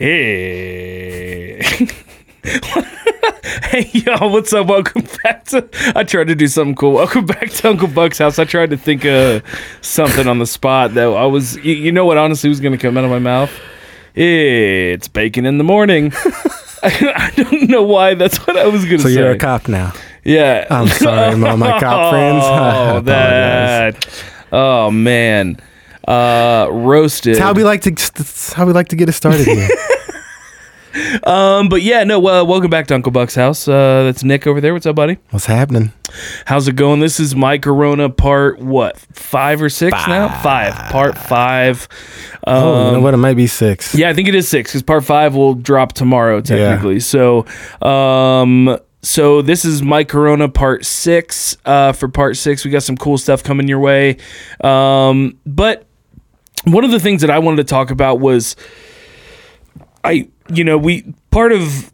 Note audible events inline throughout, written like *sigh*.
Hey. *laughs* hey, y'all, what's up? Welcome back to. I tried to do something cool. Welcome back to Uncle Buck's house. I tried to think of something on the spot that I was. You, you know what, honestly, was going to come out of my mouth? It's bacon in the morning. I, *laughs* I don't know why that's what I was going to So say. you're a cop now. Yeah. I'm sorry, all my cop friends. *laughs* Oh, that. Oh, man. Uh, roasted. It's how we like to. It's how we like to get it started here. *laughs* Um, but yeah, no. Uh, welcome back to Uncle Buck's house. Uh, that's Nick over there. What's up, buddy? What's happening? How's it going? This is my Corona part what five or six now? Five. Part five. Um, oh, you know what? It might be six. yeah, I think it is six because part five will drop tomorrow technically. So, um, so this is my Corona part six. Uh, for part six, we got some cool stuff coming your way. Um, but one of the things that I wanted to talk about was, I, you know, we part of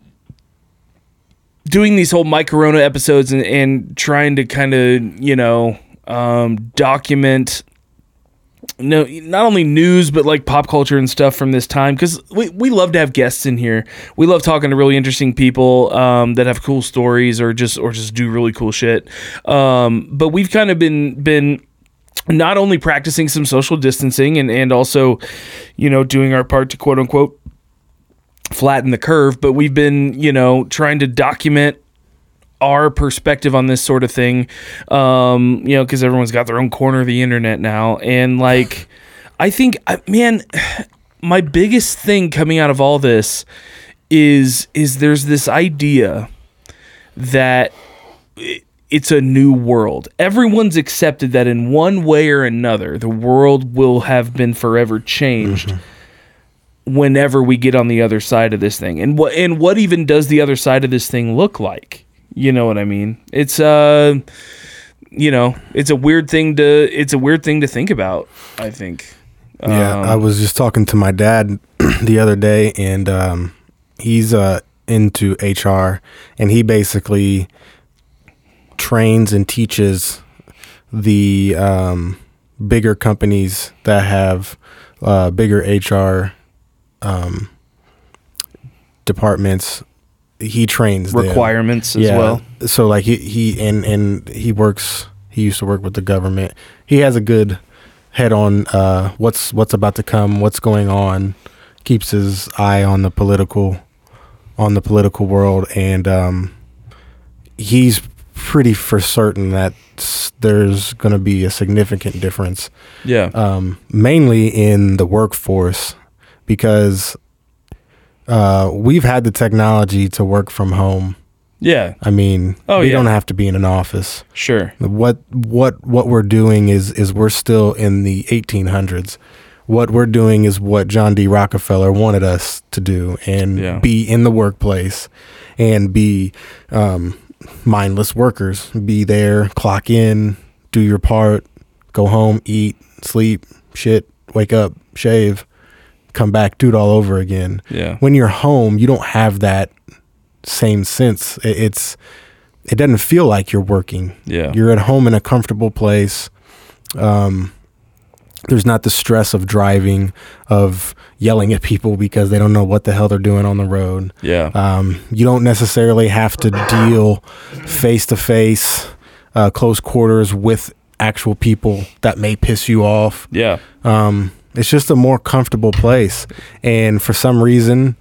doing these whole my Corona episodes and, and trying to kind of, you know, um, document no not only news but like pop culture and stuff from this time. Because we, we love to have guests in here. We love talking to really interesting people um, that have cool stories or just or just do really cool shit. Um, but we've kind of been been not only practicing some social distancing and and also you know doing our part to quote unquote flatten the curve but we've been you know trying to document our perspective on this sort of thing um you know because everyone's got their own corner of the internet now. And like *sighs* i think man *sighs* my biggest thing coming out of all this is is there's this idea that it's a new world. Everyone's accepted that in one way or another the world will have been forever changed whenever we get on the other side of this thing. And what and what even does the other side of this thing look like? You know what i mean? It's uh you know it's a weird thing to it's a weird thing to think about i think. Yeah, Um, I was just talking to my dad *clears throat* the other day, and um, he's uh, into HR, and he basically trains and teaches the um, bigger companies that have uh, bigger HR um, departments. He trains them. requirements as well So like he he and and he works. He used to work with the government. He has a good head on uh, what's what's about to come, what's going on. Keeps his eye on the political on the political world, and um, he's pretty for certain that there's going to be a significant difference yeah um, mainly in the workforce because uh, we've had the technology to work from home. yeah I mean, Oh, we yeah. don't have to be in an office. sure What what what we're doing is is we're still in the 1800s. What we're doing is what John D. Rockefeller wanted us to do, and Yeah. be in the workplace, and be um, mindless workers. Be there, clock in, do your part, go home, eat, sleep, shit, wake up, shave, come back, do it all over again yeah when you're home, you don't have that same sense. It- It's it doesn't feel like you're working. yeah You're at home in a comfortable place. Um, there's not the stress of driving, of yelling at people because they don't know what the hell they're doing on the road. yeah Um, you don't necessarily have to deal face to face, uh, close quarters with actual people that may piss you off. yeah Um, it's just a more comfortable place, and for some reason,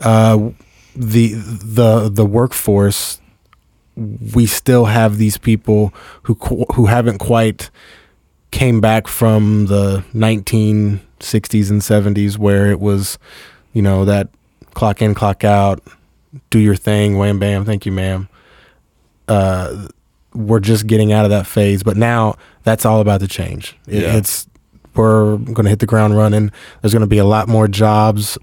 uh, the the the workforce, we still have these people who who haven't quite came back from the 1960s and 70s where it was, you know, that clock in, clock out, do your thing, wham bam, thank you, ma'am. Uh, we're just getting out of that phase, but now that's all about to change. It, Yeah. It's we're going to hit the ground running. There's going to be a lot more jobs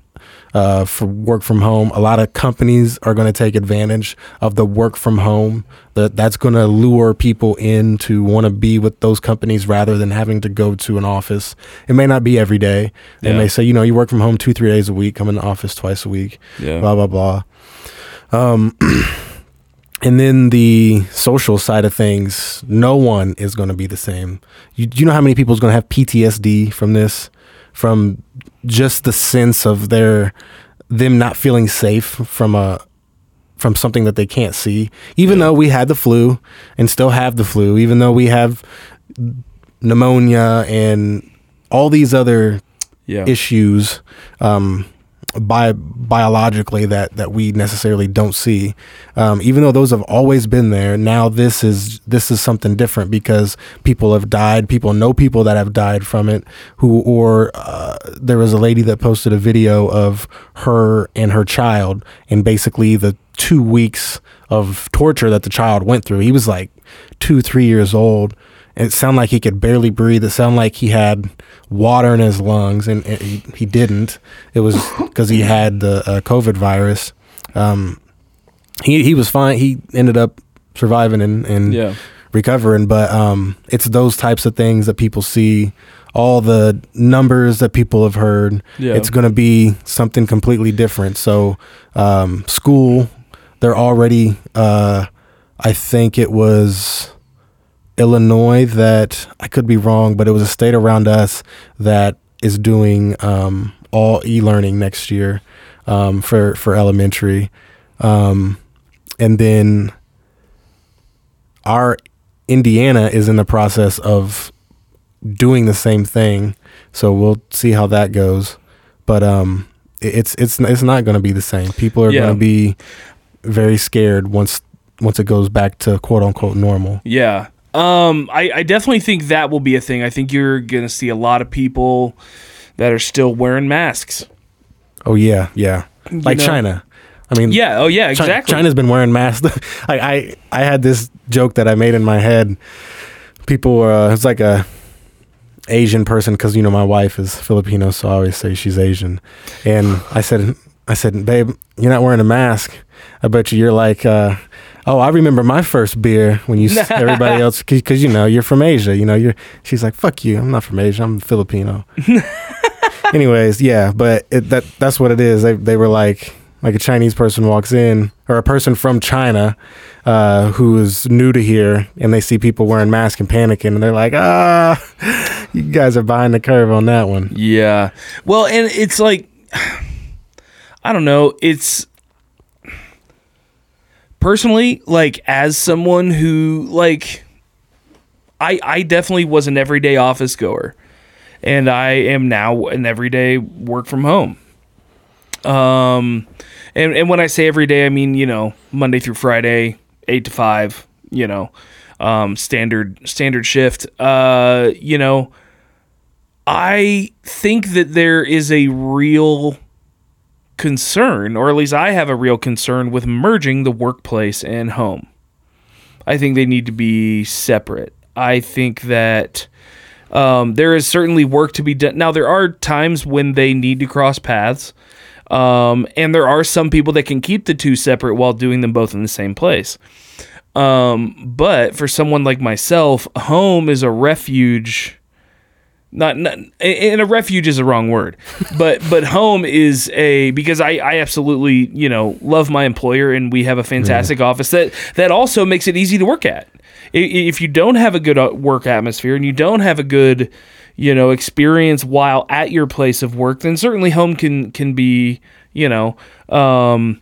uh, for work from home. A lot of companies are going to take advantage of the work from home. That that's going to lure people in to want to be with those companies rather than having to go to an office. It may not be every day. They Yeah. may say, you know, you work from home two, three days a week, come in the office twice a week yeah blah blah blah. Um, *clears throat* and then the social side of things, no one is going to be the same. You, do you know how many people is going to have PTSD from this, from just the sense of their them not feeling safe from a from something that they can't see. Even though we had the flu and still have the flu, even though we have pneumonia and all these other Yeah. issues um, bi- biologically that that we necessarily don't see. Um, even though those have always been there, now this is this is something different because people have died. People know people that have died from it. Who or uh, there was a lady that posted a video of her and her child, and basically the two weeks of torture that the child went through. He was like two, three years old. It sounded like he could barely breathe. It sounded like he had water in his lungs, and, and he, he didn't. It was *laughs* because he had the uh, COVID virus. Um, he he was fine. He ended up surviving and, and Yeah. recovering. But um, it's those types of things that people see. All the numbers that people have heard. Yeah. It's going to be something completely different. So um, school, they're already. Uh, I think it was. Illinois that I could be wrong, but it was a state around us that is doing um, all e-learning next year um, for for elementary, um, and then our Indiana is in the process of doing the same thing. So we'll see how that goes, but um, it's it's it's not going to be the same. People are Yeah. going to be very scared once once it goes back to quote unquote normal. Yeah. Um, I, I definitely think that will be a thing. I think you're gonna see a lot of people that are still wearing masks. Oh yeah, yeah. Like know? China. I mean, Yeah. Oh yeah. Exactly. China's been wearing masks. *laughs* I, I I had this joke that I made in my head. People were uh, it's like a Asian person because you know my wife is Filipino, so I always say she's Asian. And I said I said, babe, you're not wearing a mask. I bet you you're like. Uh, Oh, I remember my first beer when you *laughs* everybody else because you know you're from Asia. You know you're. She's like, "Fuck you! I'm not from Asia. I'm Filipino." *laughs* Anyways, yeah, but it, that that's what it is. They they were like like a Chinese person walks in or a person from China uh, who is new to here and they see people wearing masks and panicking and they're like, ah, you guys are behind the curve on that one. Yeah. Well, and it's like *sighs* I don't know, it's personally like as someone who like I I definitely was an everyday office goer and I am now an everyday work from home. Um and and when I say every day I mean, you know, Monday through Friday, 8 to 5, you know, um standard standard shift. Uh, you know, I think that there is a real concern, or at least I have a real concern with merging the workplace and home. I think they need to be separate. I think that um, there is certainly work to be done. Now, there are times when they need to cross paths, um, and there are some people that can keep the two separate while doing them both in the same place. Um, but for someone like myself, home is a refuge not, not and a refuge is a wrong word but but home is a because i i absolutely you know love my employer and we have a fantastic office that that also makes it easy to work at if you don't have a good uh, work atmosphere and you don't have a good you know experience while at your place of work then certainly home can can be you know um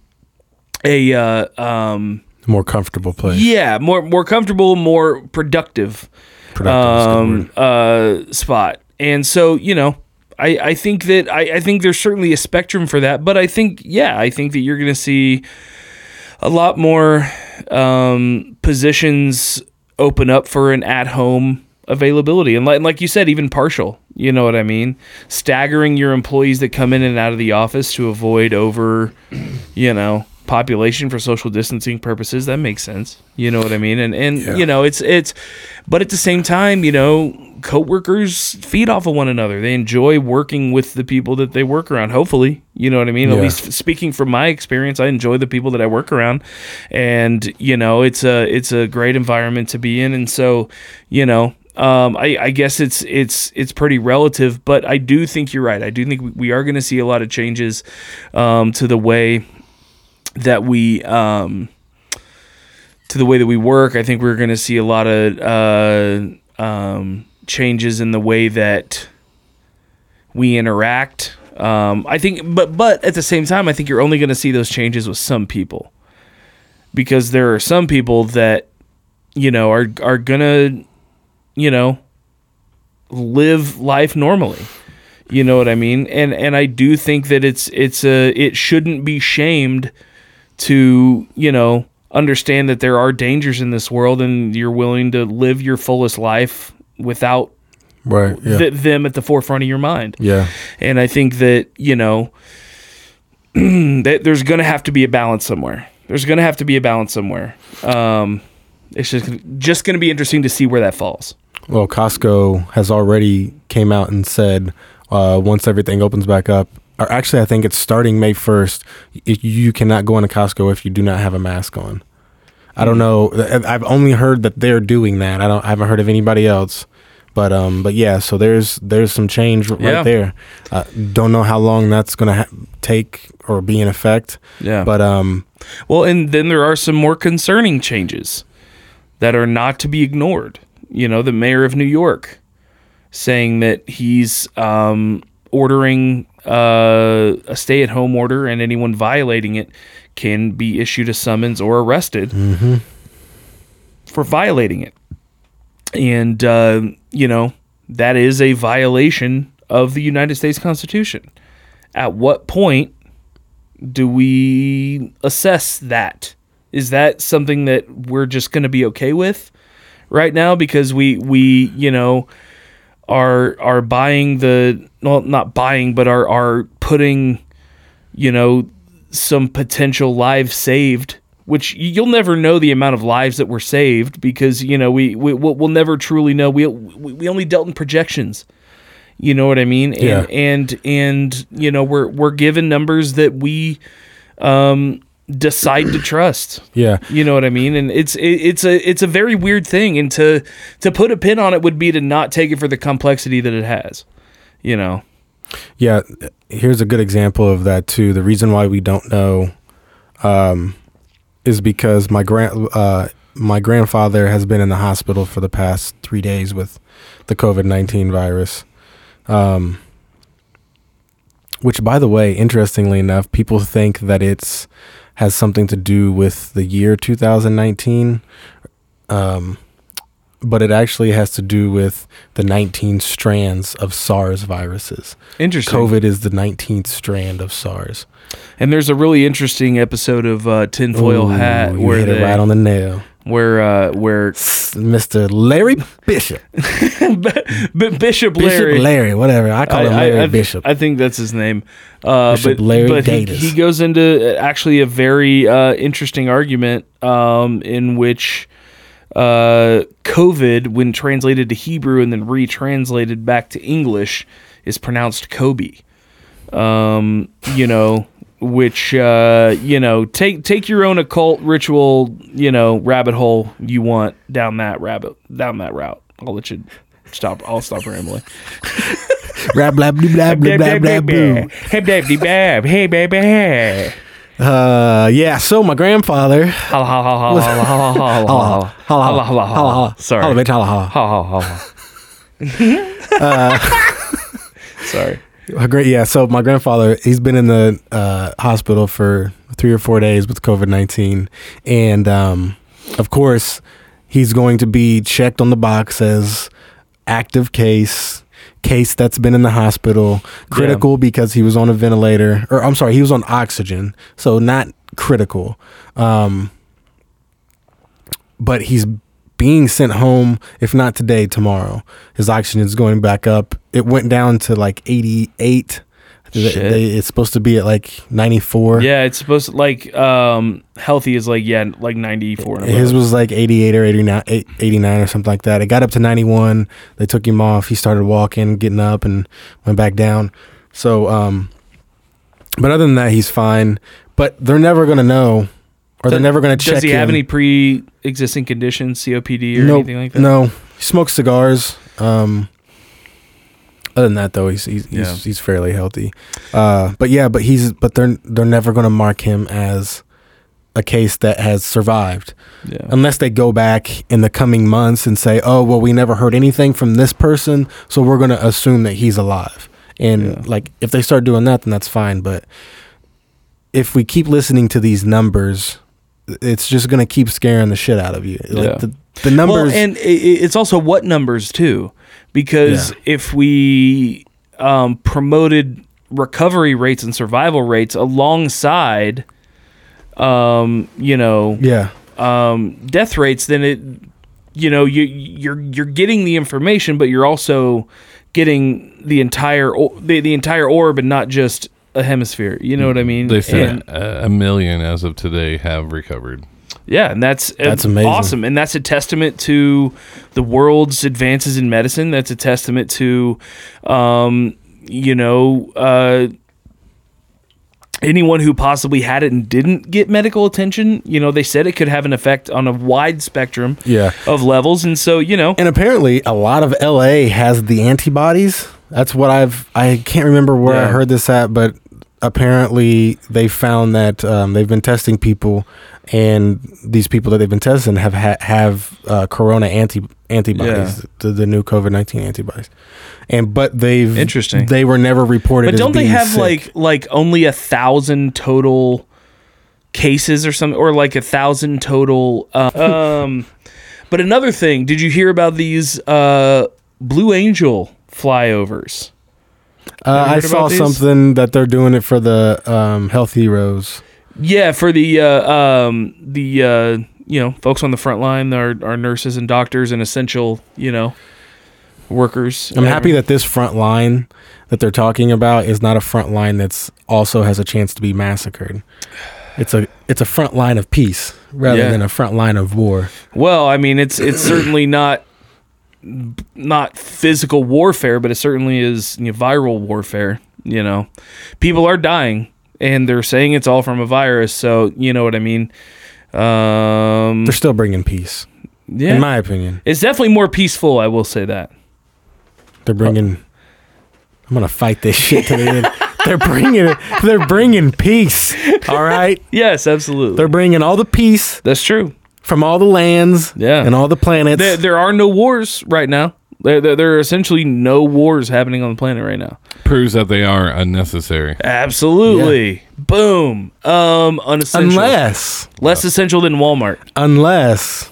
a uh, um More comfortable place. yeah more more comfortable more productive Productive is a good um, uh, spot. And so, you know, I, I think that I, I think there's certainly a spectrum for that, but I think, yeah, I think that you're going to see a lot more um, positions open up for an at home availability. And like, like you said, even partial, you know what I mean? Staggering your employees that come in and out of the office to avoid over, you know, population for social distancing purposes that makes sense. You know what i mean? And and Yeah. you know it's it's but at the same time you know co-workers feed off of one another. They enjoy working with the people that they work around hopefully. You know what i mean? At least speaking from my experience i enjoy the people that i work around. And you know it's a it's a great environment to be in. And so you know um, I, I guess it's it's it's pretty relative, but I do think you're right. I do think we, we are going to see a lot of changes um, to the way that we um, to the way that we work. I think we're going to see a lot of uh, um, changes in the way that we interact Um, I think, but but at the same time, I think you're only going to see those changes with some people, because there are some people that you know are are gonna you know live life normally. You know what I mean? And and I do think that it's it's a it shouldn't be shamed to you know understand that there are dangers in this world and you're willing to live your fullest life without right yeah. th- them at the forefront of your mind. yeah And I think that, you know, *clears throat* that there's going to have to be a balance somewhere. There's going to have to be a balance somewhere. Um, it's just just going to be interesting to see where that falls. Well, Costco has already came out and said uh, once everything opens back up, or actually, I think it's starting May first. You cannot go into Costco if you do not have a mask on. I don't know. I've only heard that they're doing that. I don't. I haven't heard of anybody else. But um. But yeah. So there's there's some change right Yeah. there. Uh, don't know how long that's gonna ha- take or be in effect. Yeah. But um. Well, and then there are some more concerning changes that are not to be ignored. You know, the mayor of New York saying that he's um, ordering uh, a stay at home order and anyone violating it can be issued a summons or arrested for violating it. And, uh, you know, that is a violation of the United States Constitution. At what point do we assess that? Is that something that we're just going to be okay with right now because we we you know are are buying the well not buying but are are putting you know some potential lives saved which you'll never know the amount of lives that were saved because you know we, we we'll, never truly know we we only dealt in projections you know what I mean? And Yeah. and and you know we're we're given numbers that we um decide to trust. *clears throat* Yeah. You know what I mean? And it's it, it's a it's a very weird thing and to to put a pin on it would be to not take it for the complexity that it has. You know. Yeah, here's a good example of that too. The reason why we don't know um, is because my grand uh, my grandfather has been in the hospital for the past three days with the COVID nineteen virus. Um, which, by the way, interestingly enough, people think that it's has something to do with the year 2019. Um, but it actually has to do with the 19 strands of SARS viruses. Interesting. COVID is the 19th strand of SARS. And there's a really interesting episode of uh, Tinfoil Hat you where hit they, it right on the nail. Where uh, where Mr. Larry Bishop. *laughs* B- Bishop Bishop Larry Larry, whatever. I call him Larry I, I, Bishop. I think that's his name. Uh, Bishop but Larry but he, Davis. he goes into actually a very uh, interesting argument um, in which uh, COVID, when translated to Hebrew and then retranslated back to English, is pronounced Kobe. Um, you know, which uh, you know, take take your own occult ritual, you know, rabbit hole you want down that rabbit down that route. I'll let you stop. I'll stop rambling. *laughs* Rab, blah, blah, blah, blah, blah, blah. Hey, baby, bab. Hey, baby. Uh, yeah. So my grandfather. Sorry. Sorry. Great. Yeah. So my grandfather, he's been in the uh, hospital for three or four days with COVID nineteen, and um, of course, he's going to be checked on the box as active case, case that's been in the hospital, critical because he was on a ventilator, or I'm sorry, he was on oxygen, so not critical. Um, but he's being sent home if not today tomorrow. His oxygen is going back up. It went down to like 88 They- they- it's supposed to be at like 94 Yeah, it's supposed to, like, um, healthy is like, yeah, like 94 and above. his was like 88 or 89, 89 or something like that. It got up to 91 they took him off. He started walking getting up and went back down. So um but other than that he's fine. But they're never gonna know or they're never gonna check Does he have him. any pre-existing conditions, COPD or Nope. anything like that? No, he smokes cigars. Um, other than that, though, he's he's he's, Yeah. he's fairly healthy. Uh, but yeah, but he's but they're they're never going to mark him as a case that has survived Yeah. unless they go back in the coming months and say, oh well, we never heard anything from this person, so we're going to assume that he's alive. And Yeah. like if they start doing that, then that's fine. But if we keep listening to these numbers, it's just gonna keep scaring the shit out of you. Like Yeah. the, the numbers. Well, and i- i- it's also what numbers too, because Yeah. if we um, promoted recovery rates and survival rates alongside, um, you know, yeah, um, death rates, then it, you know, you you're you're getting the information, but you're also getting the entire the, the entire orb and not just a hemisphere. You know what I mean? They said And- a, a million as of today have recovered. Yeah, and that's uh, That's amazing. awesome, and that's a testament to the world's advances in medicine. That's a testament to, um, you know, uh, anyone who possibly had it and didn't get medical attention. You know, they said it could have an effect on a wide spectrum yeah. of levels, and so you know, And apparently, a lot of LA has the antibodies. That's what I've. I can't remember where I heard this at, but apparently they found that um, they've been testing people, and these people that they've been testing have ha- have uh, corona anti antibodies, Yeah. the, the new COVID nineteen antibodies, and but they've Interesting. They were never reported. but don't they have sick. like like only a thousand total cases or something or like a thousand total uh, *laughs* um but another thing did you hear about these uh blue angel flyovers Uh, I saw something that they're doing it for the um, health heroes. yeah for the uh um the uh you know folks on the front line our, our nurses and doctors and essential you know workers I'm happy that this front line that they're talking about is not a front line that's also has a chance to be massacred. It's a it's a front line of peace rather Yeah. than a front line of war. Well, I mean, it's it's certainly not not physical warfare, but it certainly is you know, viral warfare. You know, people are dying, and they're saying it's all from a virus. So you know what I mean. Um, They're still bringing peace, yeah, in my opinion. it's definitely more peaceful. I will say that. They're bringing. I'm gonna fight this shit to the end. They're bringing it. They're bringing peace. All right. *laughs* Yes, absolutely. They're bringing all the peace That's true. From all the lands Yeah. and all the planets. There, there are no wars right now. There, there, there are essentially no wars happening on the planet right now. Proves that they are unnecessary. Absolutely. Boom. Um, unessential. unless Less essential than Walmart. unless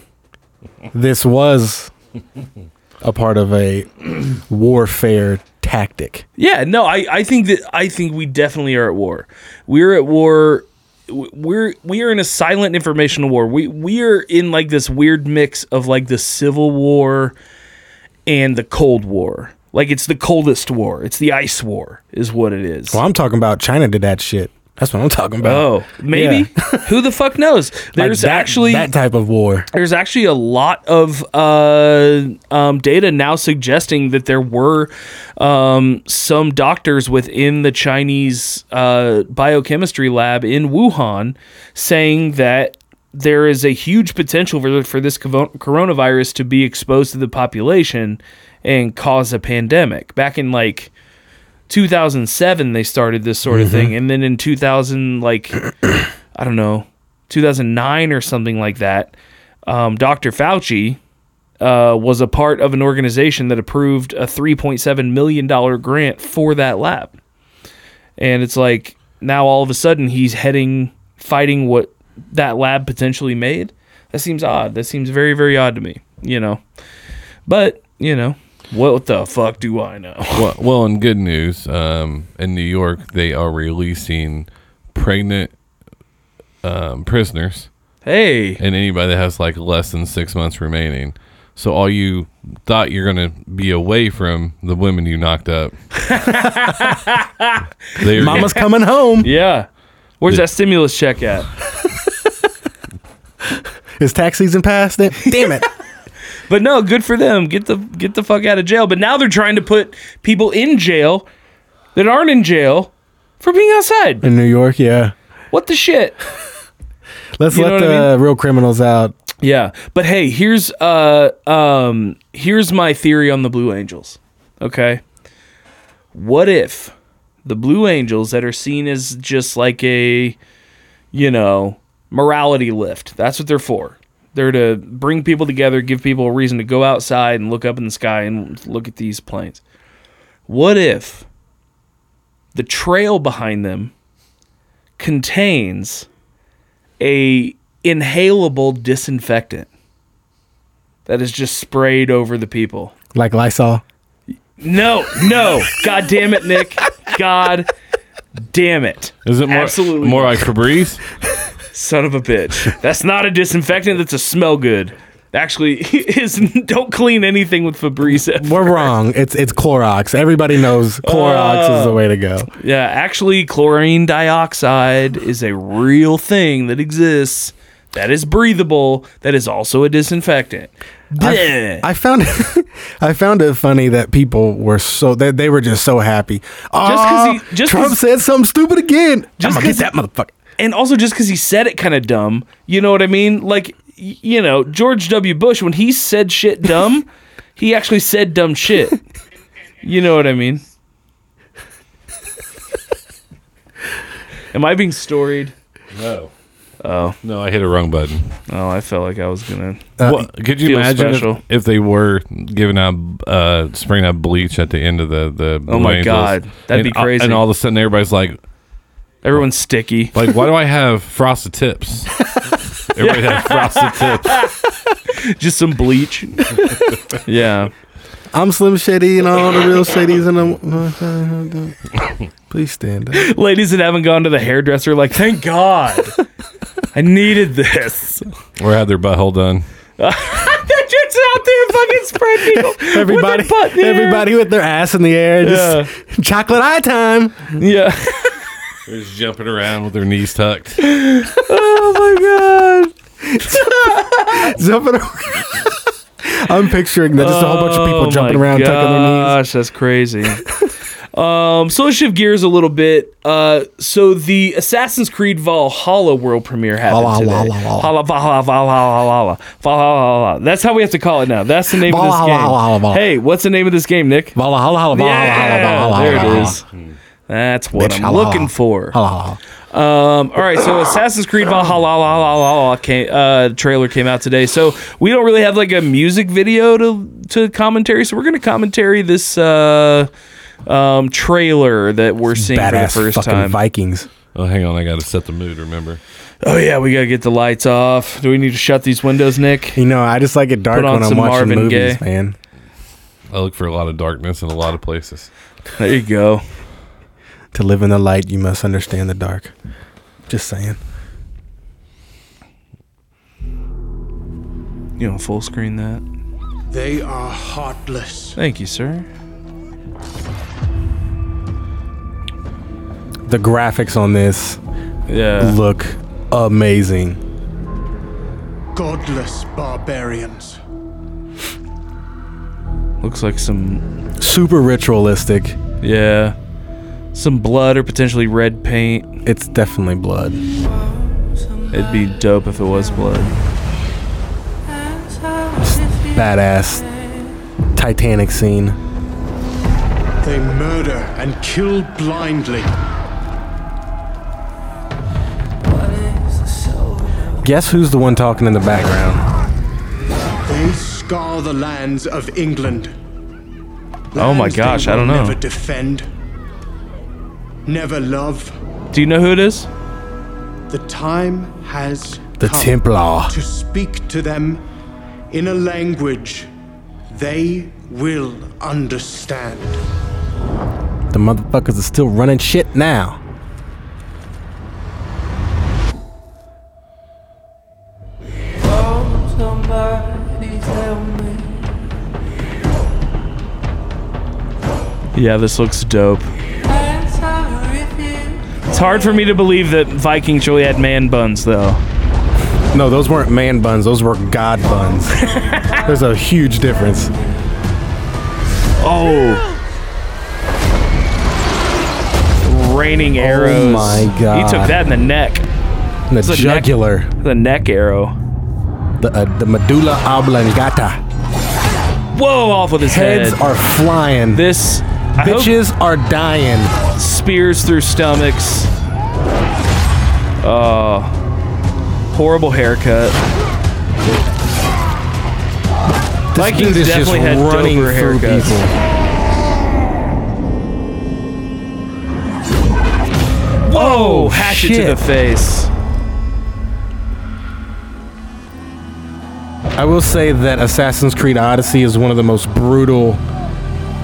this was a part of a warfare tactic. Yeah, no, I, I think that I think we definitely are at war. We're at war. We're we are in a silent information war. We we are in like this weird mix of like the Civil War and the Cold War. Like it's the coldest war. It's the ice war, is what it is. Well, I'm talking about China did that shit. That's what I'm talking about. Oh, maybe. *laughs* Who the fuck knows? Like There's that- actually that type of war. there's actually a lot of uh, um, data now suggesting that there were um, some doctors within the Chinese uh, biochemistry lab in Wuhan saying that there is a huge potential for, for this coronavirus to be exposed to the population and cause a pandemic. Back in like 2007 they started this sort of thing and then in 2000 like *clears throat* I don't know 2009 or something like that um, Dr. Fauci uh, was a part of an organization that approved a 3.7 million dollar grant for that lab, and it's like now all of a sudden he's heading fighting what that lab potentially made. That seems odd. That seems very very odd to me. You know, but you know what the fuck do I know? *laughs* well, well, in good news, um, in New York, they are releasing pregnant um, prisoners Hey, and anybody that has like less than six months remaining. So all you thought you're gonna be away from the women you knocked up. *laughs* They're- Mama's coming home. *laughs* yeah. Where's that stimulus check at? Is tax season past? Damn damn it. But no, good for them. Get the get the fuck out of jail. But now they're trying to put people in jail that aren't in jail for being outside. In New York, yeah. What the shit? *laughs* Let's You let what I the real criminals out. Yeah. But hey, here's uh um here's my theory on the Blue Angels. Okay? What if the Blue Angels that are seen as just like a you know, morality lift. That's what they're for. They're to bring people together, give people a reason to go outside and look up in the sky and look at these planes. What if the trail behind them contains a inhalable disinfectant that is just sprayed over the people. Like Lysol. No, no. God damn it, Nick. God damn it. Is it more, Absolutely more not. like Febreze? *laughs* Son of a bitch. That's not a disinfectant, that's a smell good. Actually, *laughs* is don't clean anything with Febreze. ever. We're wrong. It's it's Clorox. Everybody knows Clorox is the oh. way to go. Yeah, actually, chlorine dioxide is a real thing that exists. That is breathable. That is also a disinfectant. I found *laughs* I found it funny that people were so they, they were just so happy. Oh, just Trump 'cause- said something stupid again. Just I'm gonna get that motherfucker. And also just because he said it kind of dumb, you know what I mean? Like, you know, George W. Bush when he said shit dumb, *laughs* he actually said dumb shit. You know what I mean? Am I being storied? No. Oh, No, I hit a wrong button. oh, I felt like I was gonna. Well, could you feel imagine if, if they were giving out, uh, spraying out bleach at the end of the the? Oh my Blue God, Angels? that'd And be all- crazy. And all of a sudden, everybody's like, Everyone's sticky. like, why do I have frosted tips? *laughs* Everybody has frosted tips. *laughs* Just some bleach. *laughs* yeah. I'm Slim Shady and all the real shadies in the. Please stand up. Ladies that haven't gone to the hairdresser, like, thank God. I needed this. Or had their butthole done. They're just out there fucking spread people. Everybody, with their butt in the air. everybody with their ass in the air. Just chocolate eye time. Yeah. They're just jumping around with their knees tucked. *laughs* oh my god. *laughs* Jumping around. I'm picturing that just a whole bunch of people Oh jumping my around, tucking their knees. Gosh, that's crazy. um, so let's shift gears a little bit. Uh, so the Assassin's Creed Valhalla world premiere happened Valhalla, today. Valhalla. Valhalla, Valhalla, Valhalla, Valhalla. That's how we have to call it now. That's the name of this game. Valhalla, Valhalla. Hey, what's the name of this game, Nick? Valhalla, Valhalla, Valhalla, Yeah, Valhalla, there it Valhalla. is. That's what Bitch, I'm Valhalla. looking for. Valhalla. Um, all right, so Assassin's Creed Valhalla came, uh, trailer came out today. So we don't really have like a music video to to commentary. So we're gonna commentary this uh, um, trailer that we're seeing Badass for the first fucking time. Vikings. Oh, hang on, I got to set the mood. Remember, oh yeah, we gotta get the lights off. Do we need to shut these windows, Nick? You know, I just like it dark Put on when I'm some watching Marvin movies, Gaye. man. I look for a lot of darkness in a lot of places. There you go. To live in the light, you must understand the dark. Just saying. You know, full screen that. They are heartless. Thank you, sir. The graphics on this Yeah. look amazing. Godless barbarians. Looks like some Super ritualistic. yeah, some blood or potentially red paint. It's definitely blood. It'd be dope if it was blood. Badass Titanic scene. They murder and kill blindly. Guess who's the one talking in the background? They scar the lands of England. Oh my Lands they gosh, I don't know. Never defend. Never love. Do you know who it is? The time has The come Templar. to speak to them in a language they will understand. The motherfuckers are still running shit now. Yeah, this looks dope. It's hard for me to believe that Vikings really had man buns, though. No, those weren't man buns. Those were god buns. *laughs* There's a huge difference. Oh. Raining arrows. Oh my God. He took that in the neck. And the a neck- jugular, The neck arrow. the uh, the medulla oblongata. Whoa, off with his Heads head. are flying. this I Bitches are dying. spears through stomachs. Oh. Horrible haircut. This Vikings dude is just definitely had running doper through haircuts. people. Whoa! Oh, Hatchet to the face. I will say that Assassin's Creed Odyssey is one of the most brutal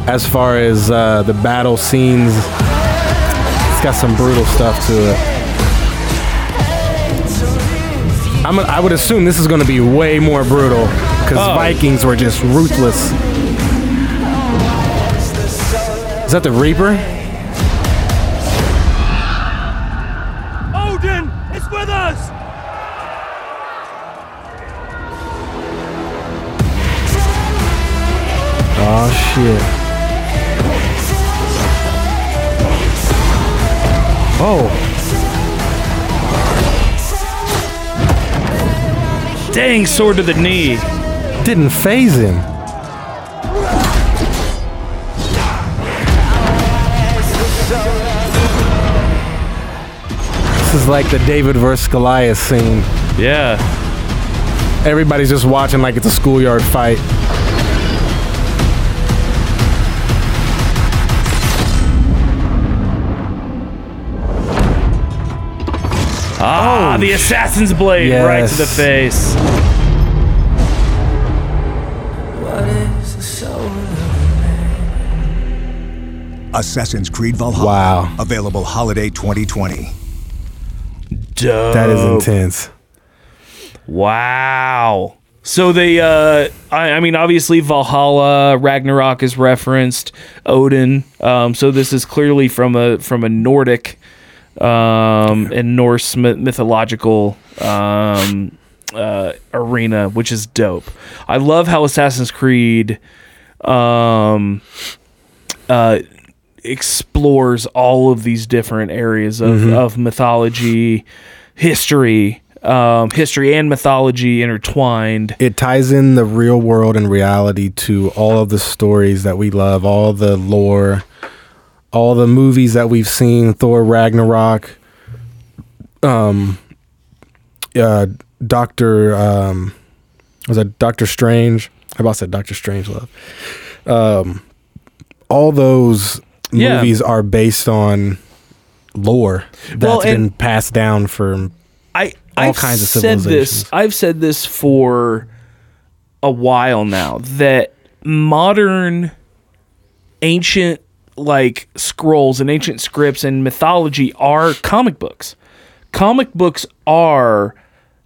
as far as uh, the battle scenes. It's got some brutal stuff to it. I'm a, I would assume this is going to be way more brutal because Oh. Vikings were just ruthless. Is that the Reaper? Odin is with us! Oh shit. Oh, Dang, sword to the knee. didn't phase him. This is like the David versus Goliath scene. Yeah. Everybody's just watching like it's a schoolyard fight. Ah, the assassin's blade right to the Yes. face. Assassin's Creed Valhalla. Wow. Available holiday 2020. Dope. That is intense. Wow. So they, uh, I, I mean, obviously Valhalla, Ragnarok is referenced, Odin. Um, so this is clearly from a from a Nordic um, and Norse myth- mythological um, uh, arena, which is dope. I love how Assassin's Creed um, uh, explores all of these different areas of, of mythology, history, um, history and mythology intertwined. It ties in the real world and reality to all of the stories that we love, all the lore, all the movies that we've seen, Thor Ragnarok, um uh Doctor um was that Doctor Strange? I about said Doctor Strange Love. Um all those Yeah. movies are based on lore that's Well, been passed down for I All I've kinds of said this. civilizations. I've said this for a while now that modern ancient like scrolls and ancient scripts and mythology are comic books. Comic books are,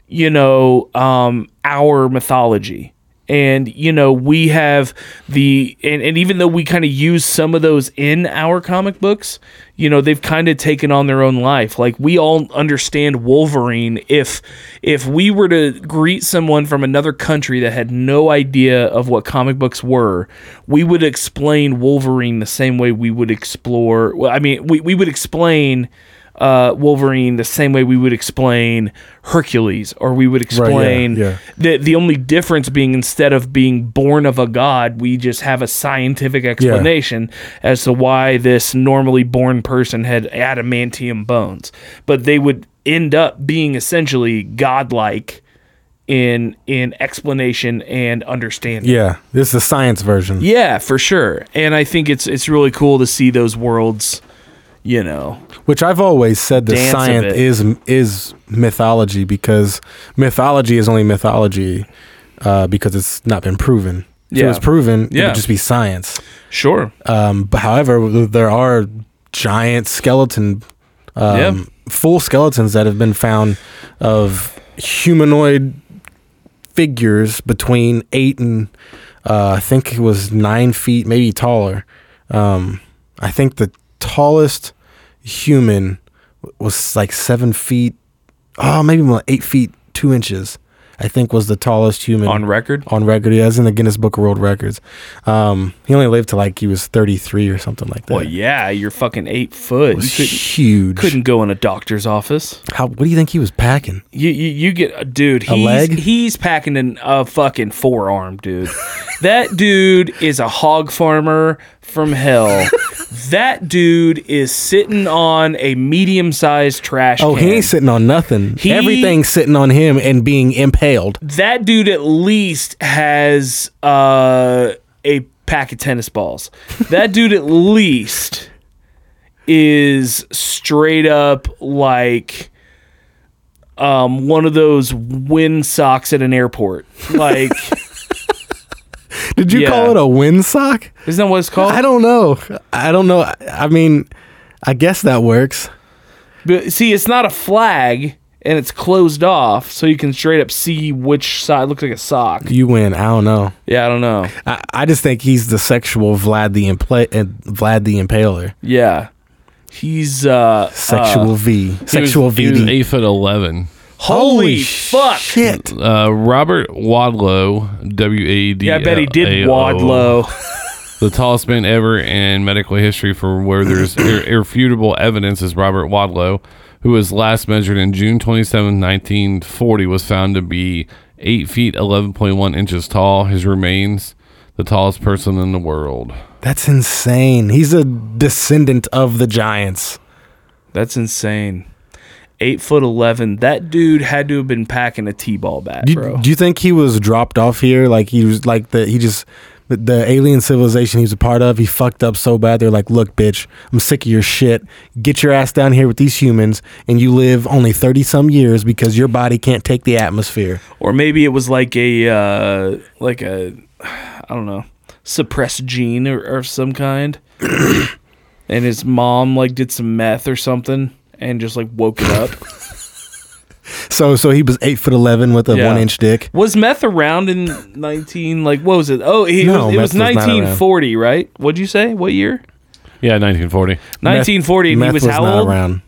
you know, um, our mythology. And, you know, we have the, and, and even though we kind of use some of those in our comic books, you know, they've kind of taken on their own life. Like we all understand Wolverine. If, if we were to greet someone from another country that had no idea of what comic books were, we would explain Wolverine the same way we would explore, well, I mean, we, we would explain, uh, Wolverine the same way we would explain Hercules, or we would explain yeah. the the only difference being instead of being born of a god, we just have a scientific explanation as to why this normally born person had adamantium bones, but they would end up being essentially godlike in in explanation and understanding. yeah, this is the science version. Yeah, for sure. And I think it's it's really cool to see those worlds, you know. Which I've always said that science is is mythology because mythology is only mythology uh, because it's not been proven. If it Yeah. was proven, it Yeah. would just be science. Sure. Um, but however, there are giant skeleton, um, Yeah. full skeletons that have been found of humanoid figures between eight and uh, I think it was nine feet, maybe taller. Um, I think the tallest human was like seven feet. Oh, maybe more like eight feet two inches. I think was the tallest human On record? On record, yeah, it's in the Guinness Book of World Records. Um, he only lived to like he was thirty three or something like that. Well, yeah, you're fucking eight foot. Was couldn't, huge. couldn't go in a doctor's office. How? What do you think he was packing? You you, you get a dude. He's, leg? He's packing in a fucking forearm, dude. *laughs* that dude is a hog farmer from hell. *laughs* that dude is sitting on a medium sized trash. Oh, can. he ain't sitting on nothing. He- Everything's sitting on him and being impaled. that dude at least has uh, a pack of tennis balls. That *laughs* dude at least is straight up like um one of those wind socks at an airport. Like *laughs* Did you Yeah. call it a wind sock? isn't that what it's called? I don't know. I don't know. I mean, I guess that works. But see, it's not a flag and it's closed off, so you can straight up see which side looks like a sock. You win. I don't know. Yeah, I don't know. I, I just think he's the sexual Vlad the Impla- uh, Vlad the Impaler. Yeah. He's uh Sexual uh, V. Sexual he was, he was eight foot eleven. Holy fuck. Shit. Uh, Robert Wadlow, W A D. Yeah, I bet he did A O, Wadlow. *laughs* The tallest man ever in medical history for where there's ir- irrefutable evidence is Robert Wadlow, who was last measured in June 27, 1940, was found to be 8 feet 11.1 inches tall. His remains the tallest person in the world. That's insane. He's a descendant of the giants. That's insane. Eight foot eleven. That dude had to have been packing a T-ball bat, Do, bro. do you think he was dropped off here? Like he was like the he just the, the alien civilization he was a part of. He fucked up so bad. They're like, look, bitch, I'm sick of your shit. Get your ass down here with these humans, and you live only thirty some years because your body can't take the atmosphere. or maybe it was like a uh, like a I don't know suppressed gene or, or some kind, *coughs* and his mom like did some meth or something and just like woke it up. *laughs* So so he was eight foot eleven with a Yeah. one inch dick. Was meth around in nineteen? Like what was it? Oh, he No, was, it meth was was not around. nineteen forty, right? What'd you say? What year? Yeah, 1940. Nineteen forty, and he Meth was, how not old? around.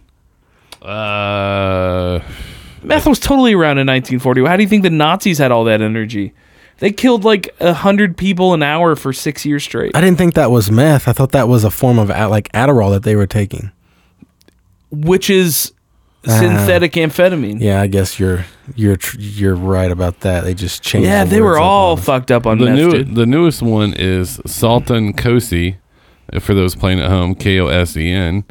Uh, Meth was totally around in 1940. How do you think the Nazis had all that energy? They killed like a hundred people an hour for six years straight. I didn't think that was meth. I thought that was a form of a- like Adderall that they were taking. Which is synthetic amphetamine. Yeah, I guess you're you're you're right about that. They just changed. Yeah, the they were all on fucked up on the meth. new the newest one is Sultan Kösen. uh, For those playing at home, K O S E N.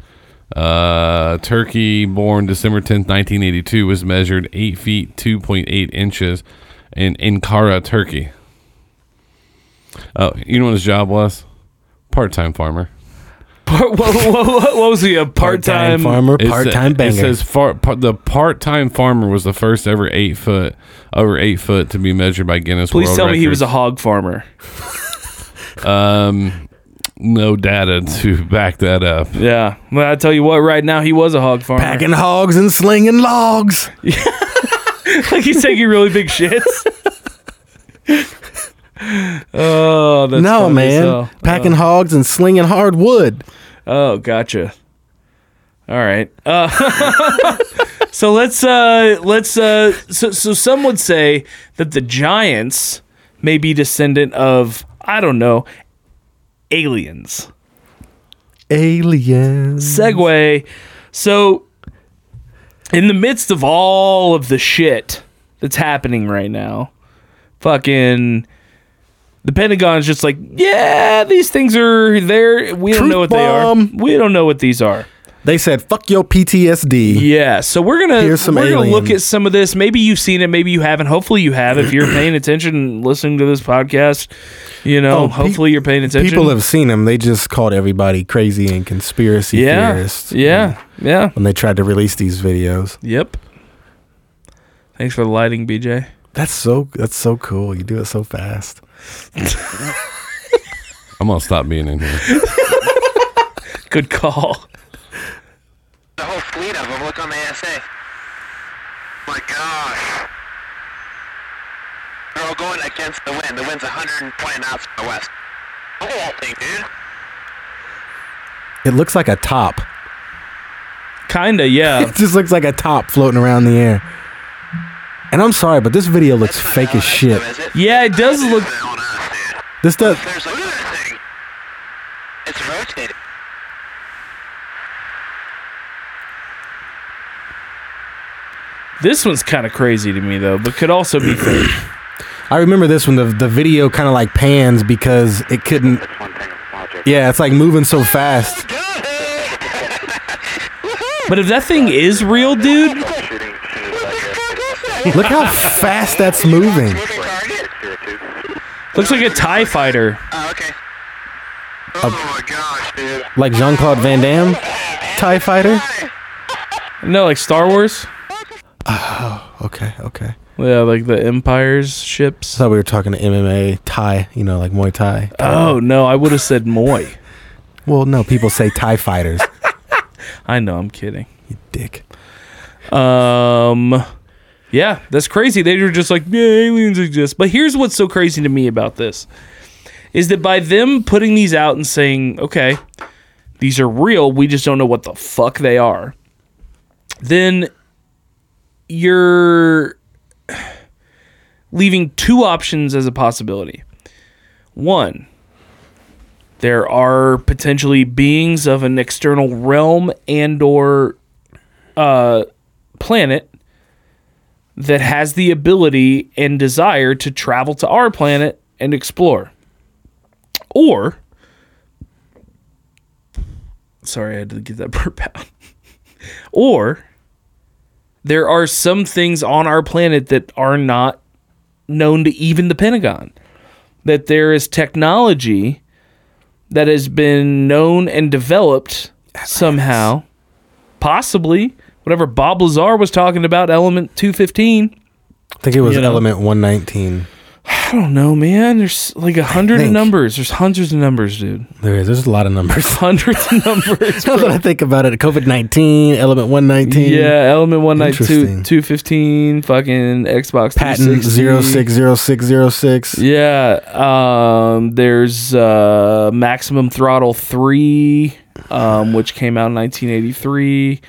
Uh, Turkey, born December tenth, nineteen eighty two, was measured eight feet two point eight inches in Ankara, Turkey. Oh, you know what his job was? Part time farmer. What, what, what, what was he? A part-time, farmer, Part time banger. It says far, par, the part time farmer was the first ever eight foot over eight foot to be measured by Guinness Please World tell me he was a hog farmer. um, no data to back that up. Yeah. Well, I tell you what, right now he was a hog farmer. Packing hogs and slinging logs. *laughs* like he's taking really big shits. *laughs* *laughs* oh, that's no, funny man. hell. Packing hogs and slinging hard wood. Oh, gotcha. All right. Uh, *laughs* so let's uh, let's uh, so so some would say that the giants may be descendant of I don't know aliens. Aliens. Segue. So in the midst of all of the shit that's happening right now, fucking the Pentagon's just like, yeah, these things are there. We don't know what they are. We don't know what these are. They said, "Fuck your PTSD." Yeah, so we're gonna we're gonna look at some of this. Maybe you've seen it, maybe you haven't. Hopefully you have. If you're paying attention and listening to this podcast, you know, Oh, pe- hopefully you're paying attention. People have seen them. They just called everybody crazy and conspiracy yeah, theorists. yeah, yeah, When they tried to release these videos. yep. Thanks for the lighting, BJ. That's so. That's so cool. You do it so fast. *laughs* I'm gonna stop being in here. *laughs* Good call. The whole fleet of them. Look on the ASA. My gosh. They're all going against the wind. The wind's 120 knots from the west. Look at that thing, dude. It looks like a top. Kinda, yeah. *laughs* It just looks like a top floating around the air. And I'm sorry, but this video looks fake as shit. though, it? Yeah, it does look- It's on us, dude. This does. There's look at that thing. It's rotating. This one's kind of crazy to me though, but could also be fake. *clears throat* I remember this when the the video kind of like pans because it couldn't. It's one thing of logic. Yeah, it's like moving so fast. *laughs* But if that thing is real, dude, Shooting, shooting like a Look how fast that's moving. moving looks like a Tie Fighter. Oh, okay. Oh my gosh, dude. Like Jean Claude Van Damme. Tie Fighter? No, like Star Wars. Oh, okay, okay. Yeah, like the Empire's ships. I thought we were talking to MMA Thai, you know, like Muay Thai. Oh no, I would have said Moy. Well, no, people say Tie Fighters. *laughs* I know, I'm kidding. you dick. Um, yeah, that's crazy. They were just like, yeah, aliens exist. But here's what's so crazy to me about this is that by them putting these out and saying, okay, these are real, we just don't know what the fuck they are, then you're leaving two options as a possibility. One, there are potentially beings of an external realm and or uh, planet that has the ability and desire to travel to our planet and explore. Or, sorry, I had to get that *laughs* burp out. or, there are some things on our planet that are not known to even the Pentagon. That there is technology that has been known and developed somehow, possibly whatever Bob Lazar was talking about, Element 215. I think it was You know. Element 119. I don't know, man. There's like a hundred of numbers. There's hundreds of numbers, dude. There is. There's a lot of numbers. *laughs* Hundreds of numbers. *laughs* Now that I think about it, COVID 19, Element 119. Yeah, Element One Night Two Interesting. Two Fifteen, fucking Xbox Patent 360. 060606. Yeah, um, there's uh, Maximum Throttle Three, um, which came out in 1983.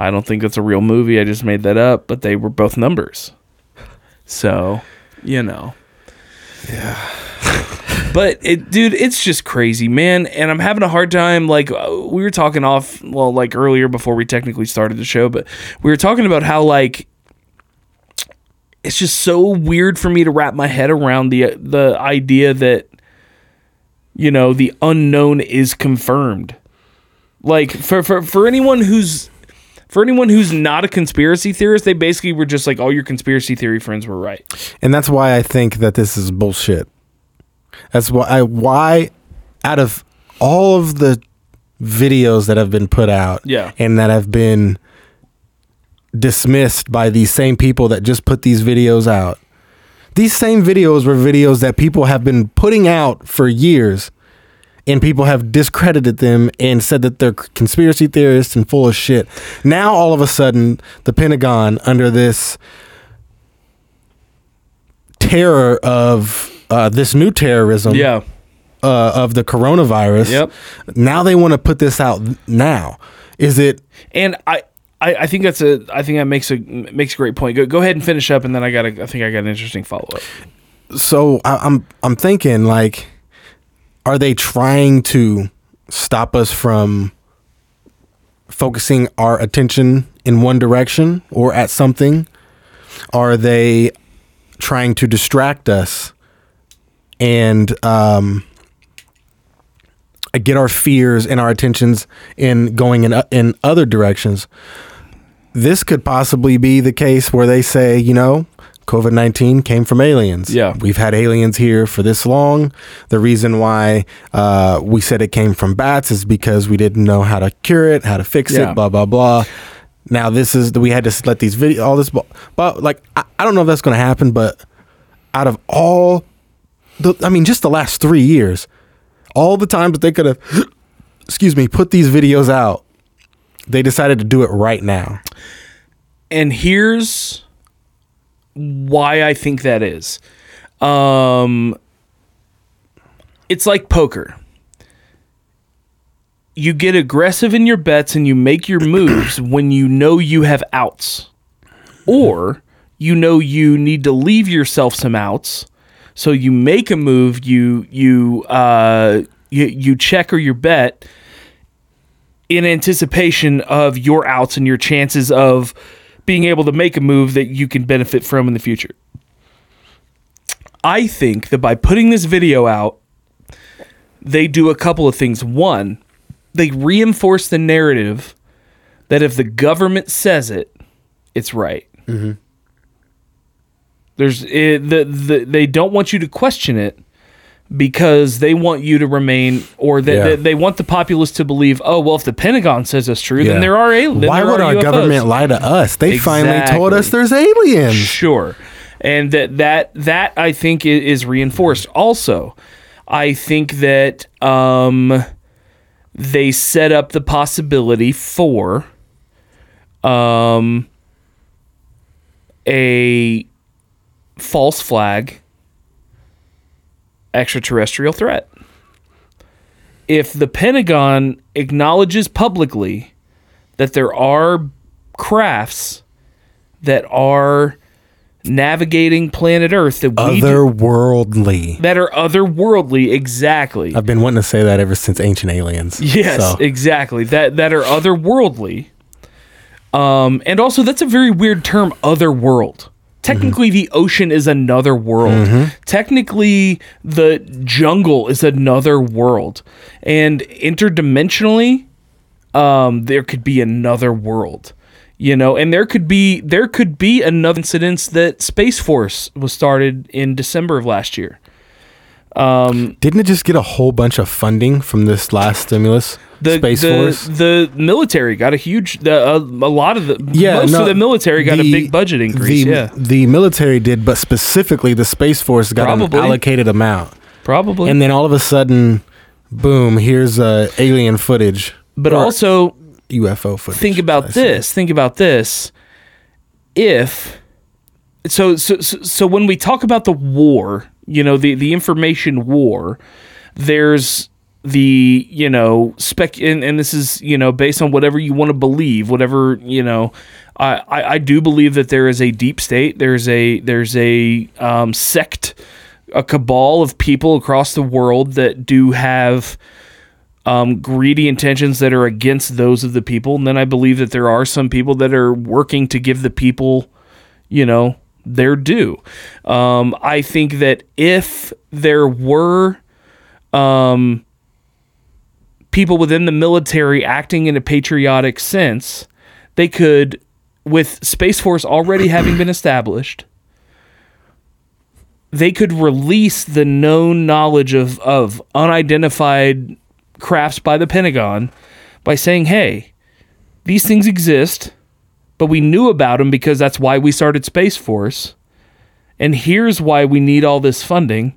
I don't think that's a real movie. I just made that up, but they were both numbers. So, you know. Yeah. but it, dude, it's just crazy, man. And I'm having a hard time. Like uh, we were talking off, well, like earlier before we technically started the show, but we were talking about how like it's just so weird for me to wrap my head around the the idea that you know the unknown is confirmed. Like for for for anyone who's for anyone who's not a conspiracy theorist, they basically were just like all your conspiracy theory friends were right. And that's why I think that this is bullshit. That's why I why out of all of the videos that have been put out Yeah. and that have been dismissed by these same people that just put these videos out. These same videos were videos that people have been putting out for years and people have discredited them and said that they're conspiracy theorists and full of shit. Now all of a sudden the Pentagon under this terror of uh, this new terrorism Yeah. uh, of the coronavirus. Yep. Now they want to put this out now. Is it And I, I, I think that's a I think that makes a makes a great point. Go, go ahead and finish up and then I got a, I think I got an interesting follow up. so I, I'm I'm thinking like are they trying to stop us from focusing our attention in one direction or at something? Are they trying to distract us and um, get our fears and our attentions in going in in other directions? This could possibly be the case where they say, you know, COVID 19 came from aliens. Yeah. We've had aliens here for this long. The reason why uh, we said it came from bats is because we didn't know how to cure it, how to fix Yeah. it, blah, blah, blah. Now, this is, we had to let these video, all this, but like, I, I don't know if that's going to happen, but out of all the, I mean, just the last three years, all the times that they could have, *gasps* excuse me, put these videos out, they decided to do it right now. and here's why I think that is. Um, it's like poker. You get aggressive in your bets and you make your moves *clears throat* when you know you have outs, or you know you need to leave yourself some outs. So you make a move, you you uh, you you check or you bet in anticipation of your outs and your chances of being able to make a move that you can benefit from in the future. I think that by putting this video out, they do a couple of things. One, they reinforce the narrative that if the government says it, it's right. Mm-hmm. There's it, the, the they don't want you to question it because they want you to remain, or they, Yeah. they, they want the populace to believe, oh, well, if the Pentagon says it's true, Yeah. then there are aliens. Why would our government lie to us? They finally told us there's aliens. Sure, and that that that I think is reinforced. Also, I think that um, they set up the possibility for um, a false flag extraterrestrial threat. If the Pentagon acknowledges publicly that there are crafts that are navigating planet Earth that we do, Otherworldly. that are otherworldly, exactly. I've been wanting to say that ever since Ancient Aliens. Yes, So, exactly. That that are otherworldly. Um, and also that's a very weird term, otherworld. Technically, the ocean is another world. Technically, the jungle is another world, and interdimensionally, um, there could be another world. You know, and there could be there could be another incident that Space Force was started in December of last year. Didn't it just get a whole bunch of funding from this last stimulus? the Space the, Force. the military got a huge the, uh, a lot of the Yeah, most no, of the military got a big budget increase The, yeah the military did, but specifically the Space Force got Probably. an allocated amount. probably And then all of a sudden, boom, here's uh, alien footage. but also UFO footage. think about this think about this if so, so so so when we talk about the war you know the the information war there's the you know spec and, and this is you know based on whatever you want to believe whatever you know I, I i do believe that there is a deep state there's a there's a um, sect a cabal of people across the world that do have um, greedy intentions that are against those of the people. And then I believe that there are some people that are working to give the people, you know, their due. Um, I think that if there were um, people within the military acting in a patriotic sense, they could, with Space Force already having been established, they could release the known knowledge of, of unidentified crafts by the Pentagon by saying, hey, these things exist, but we knew about them because that's why we started Space Force. And here's why we need all this funding.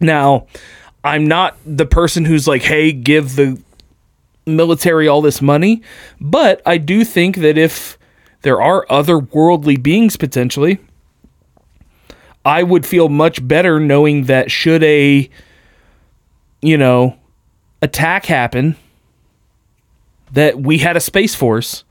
Now, I'm not the person who's like, hey, give the military all this money, but I do think that if there are other worldly beings potentially, I would feel much better knowing that should a you know attack happen that we had a space force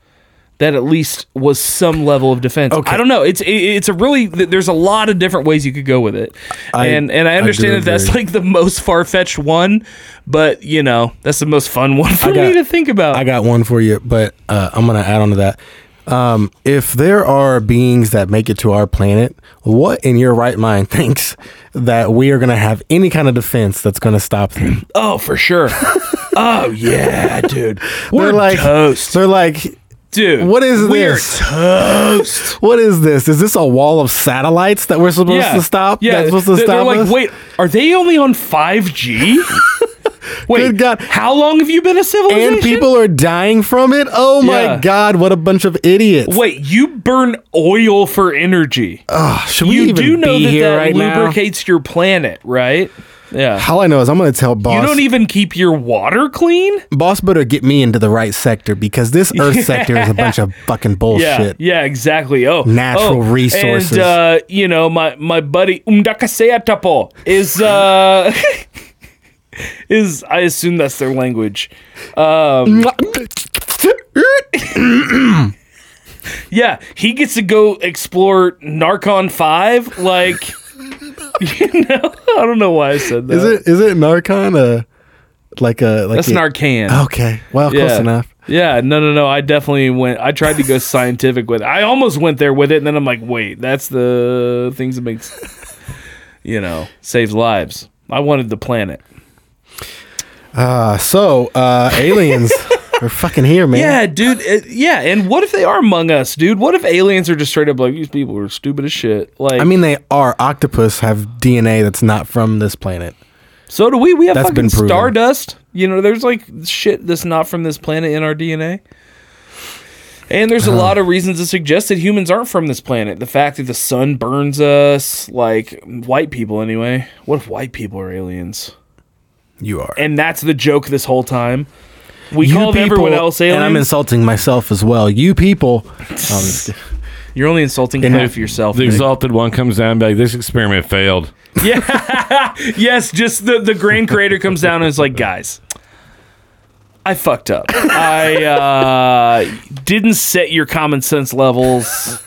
that at least was some level of defense. Okay. I don't know. It's it, it's a really there's a lot of different ways you could go with it, I- and and I I understand do that that's like the most far fetched one, but you know that's the most fun one *laughs* for got- me to think about. I got one for you, but uh, I'm gonna add on to that. Um, if there are beings that make it to our planet, what in your right mind *laughs* thinks that we are gonna have any kind of defense that's gonna stop them? oh, for sure. *laughs* oh yeah, dude. We're they're like toast, They're like, dude. what is we're this? toast. *laughs* What is this? Is this a wall of satellites that we're supposed to stop? Yeah, that's supposed to they're, stop they're like, us? wait, are they only on five G? *laughs* wait, Good God. how long have you been a civilization? and people are dying from it. Oh my Yeah. God! What a bunch of idiots! Wait, you burn oil for energy. should we you even do know be that here that right now? lubricates your planet, right? Yeah. All I know is I'm gonna tell boss. you don't even keep your water clean? boss better get me into the right sector because this *laughs* Earth sector is a bunch of fucking Yeah, bullshit. yeah, exactly. Oh, Natural oh, resources. And uh, you know, my my buddy Umdakaseatapo is uh *laughs* is I assume that's their language. Um, *laughs* yeah, he gets to go explore Narcon Five. Like, *laughs* you know, I don't know why I said that. Is it is it Narcon? Uh, like a like That's a- Narcan. Okay, well, yeah. close enough. Yeah, no, no, no. I definitely went. I tried to go scientific with it. I almost went there with it, and then I'm like, wait, that's the things that makes, you know, saves lives. I wanted the planet. Uh, so uh, aliens, *laughs* They're fucking here, man. Yeah, dude. it- yeah, and what if they are among us, dude? What if aliens are just straight up like these people are stupid as shit? Like, I mean, they are. Octopus have DNA that's not from this planet. so do we. We have that's fucking stardust. You know, there's like shit that's not from this planet in our DNA. And there's a Uh-huh. lot of reasons to suggest that humans aren't from this planet. The fact that the sun burns us, like white people anyway. What if white people are aliens? You are. And that's the joke this whole time. We you called everyone people- else aliens. And I'm insulting myself as well. You people. *laughs* Um. You're only insulting And half the- yourself. The Nick. exalted one comes down and be like, this experiment failed. *laughs* Yeah. yes, just the the grain creator comes down and is like, guys, I fucked up. I uh, didn't set your common sense levels,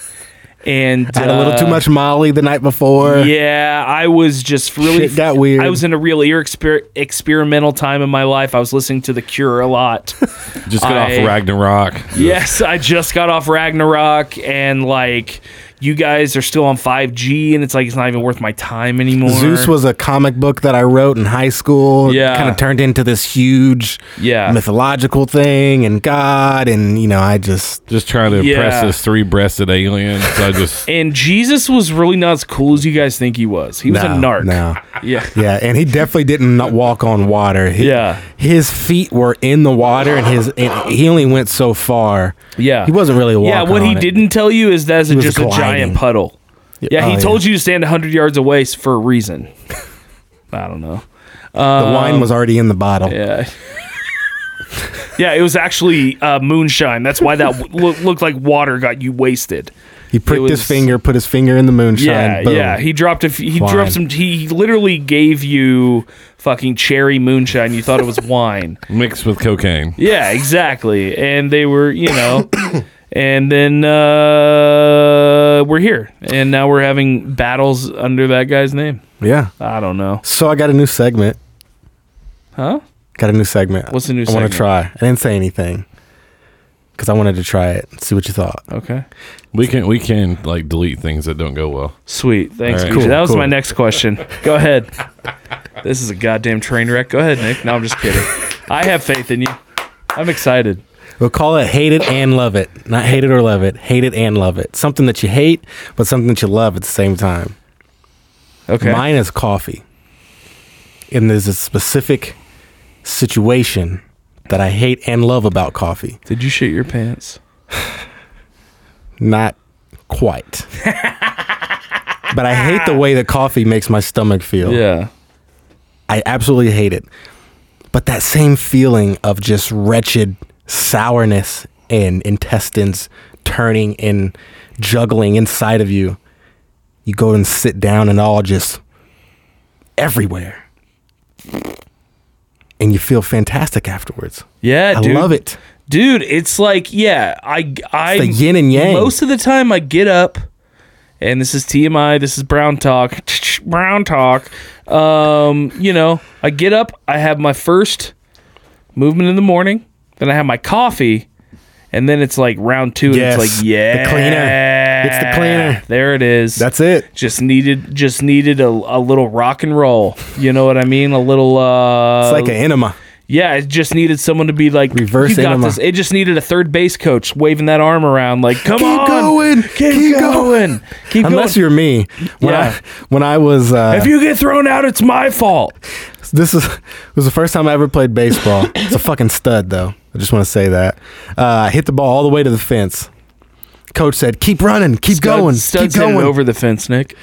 and had a little uh, too much Molly the night before. Yeah, I was just really Shit got weird. I was in a real ear exper- experimental time in my life. I was listening to The Cure a lot. *laughs* Just got I- off Ragnarok. yes, I just got off Ragnarok, and like you guys are still on 5G, and it's like it's not even worth my time anymore. Zeus was a comic book that I wrote in high school. Yeah. Kind of turned into this huge Yeah. mythological thing and God. And, you know, I just. Just trying to impress this three breasted alien. So I just. *laughs* And Jesus was really not as cool as you guys think he was. He was a no, narc. No. *laughs* Yeah. Yeah, and he definitely didn't not walk on water. He- Yeah. his feet were in the water, and his and he only went so far. Yeah. he wasn't really walking. Yeah, what he didn't tell you is that's was just a gliding. giant puddle. Yeah, he oh, told you to stand 100 yards away s- for a reason. *laughs* I don't know. the wine was already in the bottle. Um, Yeah. *laughs* yeah, it was actually uh, moonshine. That's why that w- loo- looked like water got you wasted. He pricked was- his finger, put his finger in the moonshine. Yeah, boom. yeah. He dropped a. f- He Wine. dropped some. He literally gave you fucking cherry moonshine. You thought it was wine. *laughs* Mixed with cocaine. Yeah, exactly. And they were, you know, *coughs* and then uh, we're here, and now we're having battles under that guy's name. yeah. I don't know, So I got a new segment. huh? Got a new segment. What's the new I segment? want to try. I didn't say anything because I wanted to try it. and See what you thought. Okay, We can we can like delete things that don't go well. sweet. Thanks, All right. Gucci. Cool, That was cool. my next question. Go ahead. this is a goddamn train wreck. Go ahead, Nick. No, I'm just kidding. I have faith in you. I'm excited. We'll call it hate it and love it. Not hate it or love it. Hate it and love it. Something that you hate, but something that you love at the same time. Okay. Mine is coffee. And there's a specific situation that I hate and love about coffee. Did you shit your pants? Not quite. *laughs* but I hate the way that coffee makes my stomach feel. Yeah. I absolutely hate it. But that same feeling of just wretched sourness and intestines turning and juggling inside of you, you go and sit down and all just everywhere. And you feel fantastic afterwards. Yeah, I dude. love it. dude it's like yeah i i the yin and yang. most of the time i get up and this is tmi this is brown talk *laughs* brown talk um you know i get up i have my first movement in the morning then i have my coffee and then it's like round two and Yes, it's like yeah, the cleaner. It's the cleaner. there it is That's it. just needed just needed a, a little rock and roll you know what i mean a little uh It's like an enema. yeah, it just needed someone to be like, Reverse you got enema. this. It just needed a third base coach waving that arm around, like, come on. Keep on, going, keep, going. keep going, keep Unless going. you're me. When Yeah. I when I was uh, if you get thrown out, it's my fault. This is was the first time I ever played baseball. it's a fucking stud, though. I just want to say that. Uh, I hit the ball all the way to the fence. Coach said, "Keep running, keep going, Studs keep going." over the fence, Nick.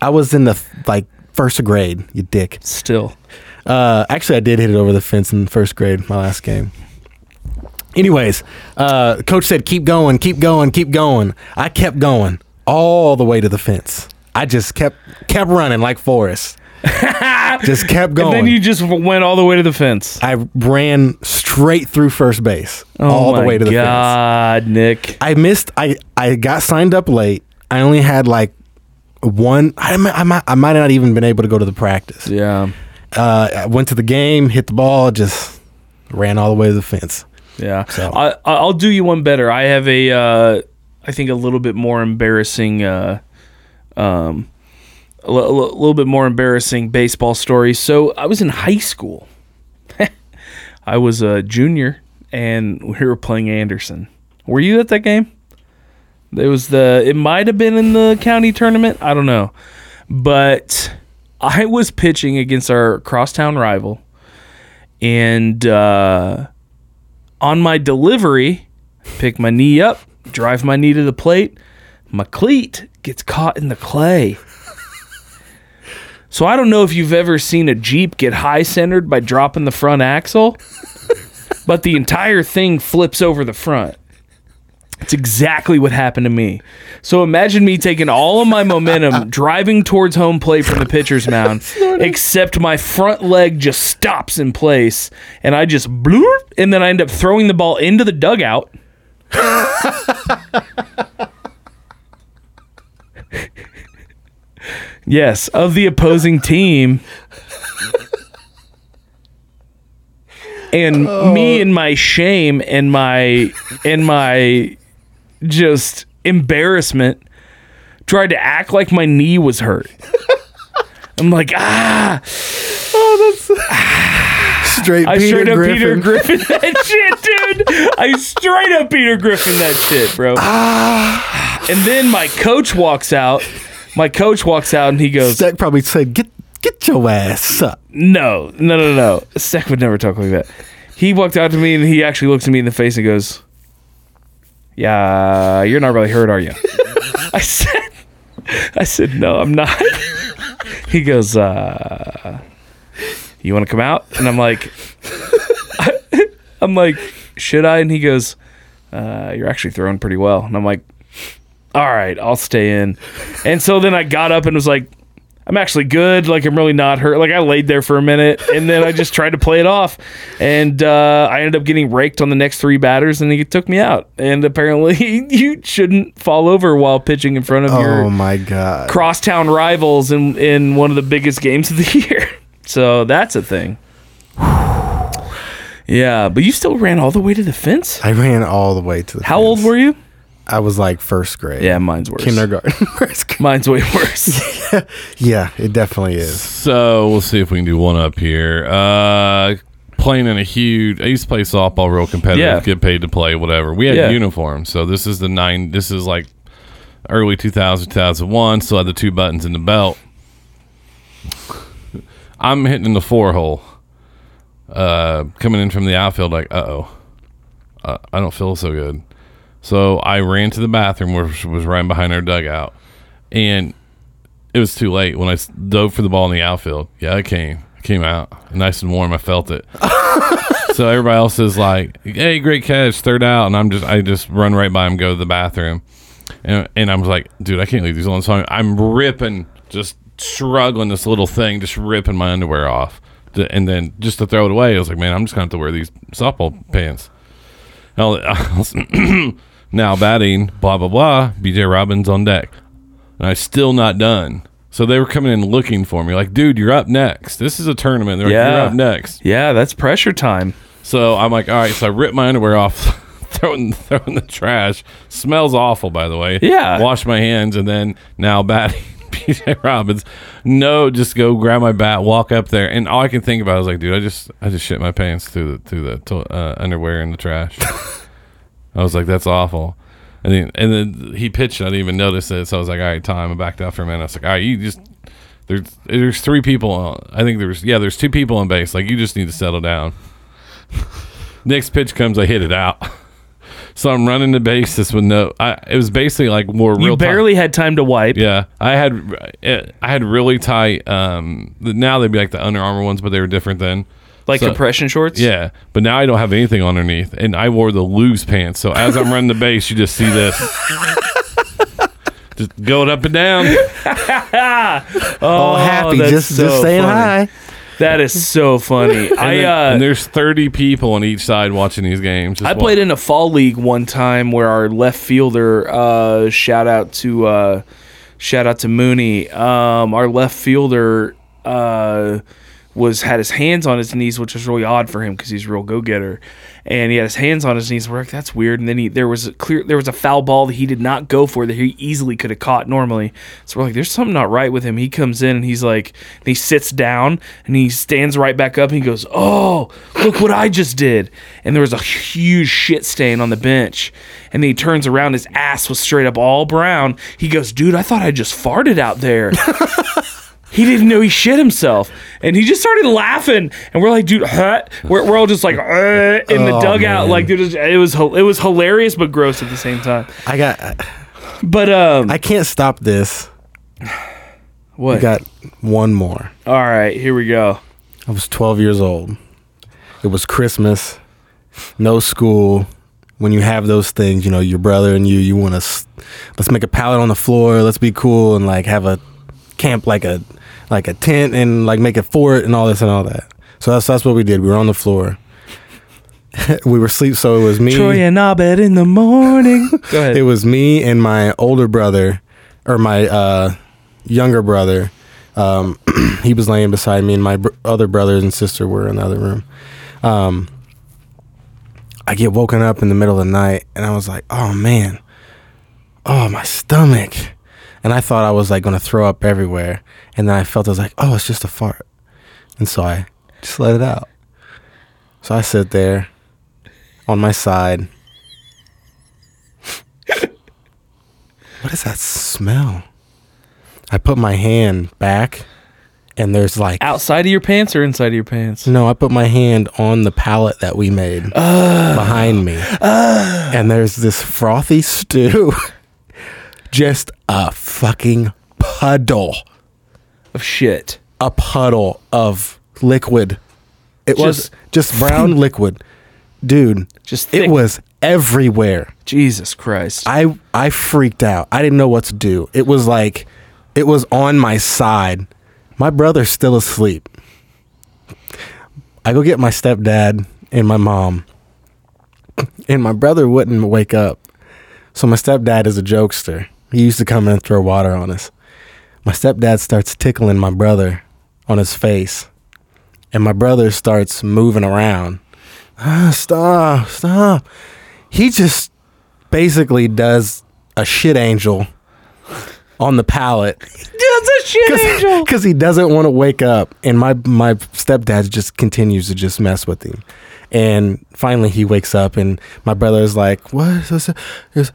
I was in the like first grade. You dick. Still, Uh, actually, I did hit it over the fence in first grade, my last game. Anyways, uh, coach said, "Keep going, keep going, keep going." I kept going all the way to the fence. I just kept kept running like Forrest. *laughs* just kept going. and then you just went all the way to the fence. I ran straight through first base, Oh all the way to the fence. God, Nick. I missed. I I got signed up late. I only had like one. I might I might, I might not even been able to go to the practice. Yeah, Uh, I went to the game, hit the ball, just ran all the way to the fence. yeah. So- I, I'll do you one better. I have a, uh, I think a little bit more embarrassing, uh, um, a, li- a li- little bit more embarrassing baseball story. So I was in high school. *laughs* I was a junior and we were playing Anderson. Were you at that game? It was the. It might have been in the county tournament. I don't know, but I was pitching against our crosstown rival, and uh, on my delivery, pick my knee up, drive my knee to the plate. My cleat gets caught in the clay. So I don't know if you've ever seen a Jeep get high centered by dropping the front axle, *laughs* but the entire thing flips over the front. It's exactly what happened to me. So imagine me taking all of my momentum, *laughs* driving towards home plate from the pitcher's *laughs* mound, except my front leg just stops in place, and I just bloop, and then I end up throwing the ball into the dugout. Yes, of the opposing team. And me and my shame and my and my just embarrassment tried to act like my knee was hurt. I'm like, ah, Straight I Peter straight up Griffin. Peter Griffin that *laughs* shit, dude. I straight up Peter Griffin that shit, bro. And then my coach walks out. My coach walks out and he goes, Zach probably said, "Get get your ass up." No, no, no, no. Seth would never talk like that. He walked out to me and he actually looks at me in the face and goes, "Yeah, you're not really hurt, are you?" *laughs* I said, "I said no, I'm not." *laughs* he goes, uh, "You want to come out?" And I'm like, *laughs* "I'm like, should I?" And he goes, uh, "You're actually throwing pretty well." And I'm like, "All right, I'll stay in." And so then I got up and was like. I'm actually good. Like I'm really not hurt. Like I laid there for a minute and then I just tried to play it off, and uh, I ended up getting raked on the next three batters, and he took me out. And apparently, *laughs* you shouldn't fall over while pitching in front of Oh your my god. crosstown rivals in in one of the biggest games of the *laughs* year. So that's a thing. *sighs* Yeah, but you still ran all the way to the fence. I ran all the way to the. How old were you? I was like first grade. Yeah, mine's worse. Kindergarten. *laughs* First grade. Mine's way worse. *laughs* yeah, it definitely is. So we'll see if we can do one up here. Uh, playing in a huge. I used to play softball, real competitive. Yeah. Get paid to play, whatever. We had Yeah. uniforms, so this is the nine. This is like early 2000, 2001. Still had the two buttons in the belt. I'm hitting in the four hole. Uh, coming in from the outfield, like, uh oh, uh, I don't feel so good. So I ran to the bathroom, which was right behind our dugout, and it was too late when I s- dove for the ball in the outfield. Yeah, it came. It came out nice and warm. I felt it. *laughs* so everybody else is like, "Hey, great catch, third out," and I'm just, I just run right by him, go to the bathroom, and and I was like, "Dude, I can't leave these alone." So I'm, I'm ripping, just struggling this little thing, just ripping my underwear off, To- and then just to throw it away, I was like, "Man, I'm just gonna have to wear these softball pants." *clears throat* Now, batting, blah blah blah. BJ Robbins on deck and I still not done. So they were coming in looking for me, like, dude, you're up next. This is a tournament. They're like, Yeah. you're up next. yeah, that's pressure time. So I'm like, all right. So I rip my underwear off, *laughs* throw it in, in the trash. Smells awful, by the way. Yeah. Wash my hands, and then now batting. *laughs* BJ Robbins, no, just go grab my bat, walk up there, and all I can think about is like, dude, I just, I just shit my pants through the through the to- uh, underwear in the trash. *laughs* I was like, that's awful. And then, and then he pitched. I didn't even notice it. So I was like, all right, time. I backed out for a minute. I was like, all right, you just there's there's three people. On, I think there's yeah, there's two people on base. Like you just need to settle down. *laughs* Next pitch comes, I hit it out. So I'm running the bases with no. I it was basically like more real. You time- barely had time to wipe. yeah, I had I had really tight. Um, now they'd be like the Under Armour ones, but they were different then. Like So- compression shorts. Yeah, but now I don't have anything underneath, and I wore the loose pants. So as I'm running the base, you just see this, *laughs* just going up and down. *laughs* Oh, happy, just so just saying funny. hi. That is so funny. *laughs* And, I then- uh, and there's 30 people on each side watching these games. I played in a fall league one time where our left fielder, uh, shout out to uh, shout out to Mooney. Um, our left fielder uh, was had his hands on his knees, which was really odd for him because he's a real go getter. And he had his hands on his knees. We're like, that's weird. And then he there was a clear there was a foul ball that he did not go for that he easily could have caught normally. So we're like, there's something not right with him. He comes in and he's like, and he sits down and he stands right back up and he goes, oh, look what I just did. And there was a huge shit stain on the bench. And then he turns around, his ass was straight up all brown. He goes, dude, I thought I just farted out there. *laughs* He didn't know he shit himself, and he just started laughing. And we're like, "Dude, huh?" We're, we're all just like uh, in the Oh, dugout. man. Like, dude, it was it was hil- it was hilarious but gross at the same time. I got. But um, I can't stop this. what? I got one more. all right, here we go. I was 12 years old. It was Christmas, no school. When you have those things, you know, your brother and you, you want to, let's make a pallet on the floor. Let's be cool and like have a camp, like a, like a tent and like make a fort and all this and all that. So that's that's what we did. We were on the floor. *laughs* we were asleep, so it was me. Troy and Abed in the morning. *laughs* go ahead. It was me and my older brother, or my uh, younger brother. Um, *clears throat* he was laying beside me, and my br- other brothers and sister were in the other room. Um, I get woken up in the middle of the night, and I was like, "Oh man, oh my stomach," and I thought I was like going to throw up everywhere, and then I felt I was like, "Oh, it's just a fart," and so I just let it out. So I sit there on my side. *laughs* What is that smell? I put my hand back and there's like Outside of your pants or inside of your pants? no, I put my hand on the pallet that we made behind me. And there's this frothy stew. *laughs* Just a fucking puddle. Of shit. A puddle of liquid. It was Just- brown *laughs* liquid. Dude, Just thick. it was everywhere. Jesus Christ. I I freaked out. I didn't know what to do. It was like it was on my side. My brother's still asleep. I go get my stepdad and my mom. And my brother wouldn't wake up. So my stepdad is a jokester. He used to come in and throw water on us. My stepdad starts tickling my brother on his face. And my brother starts moving around. Ah, stop, stop. He just basically does a shit angel on the pallet *laughs* That's a shit angel. *laughs* because he doesn't want to wake up and my my stepdad just continues to just mess with him and finally he wakes up and my brother is like what is this he goes,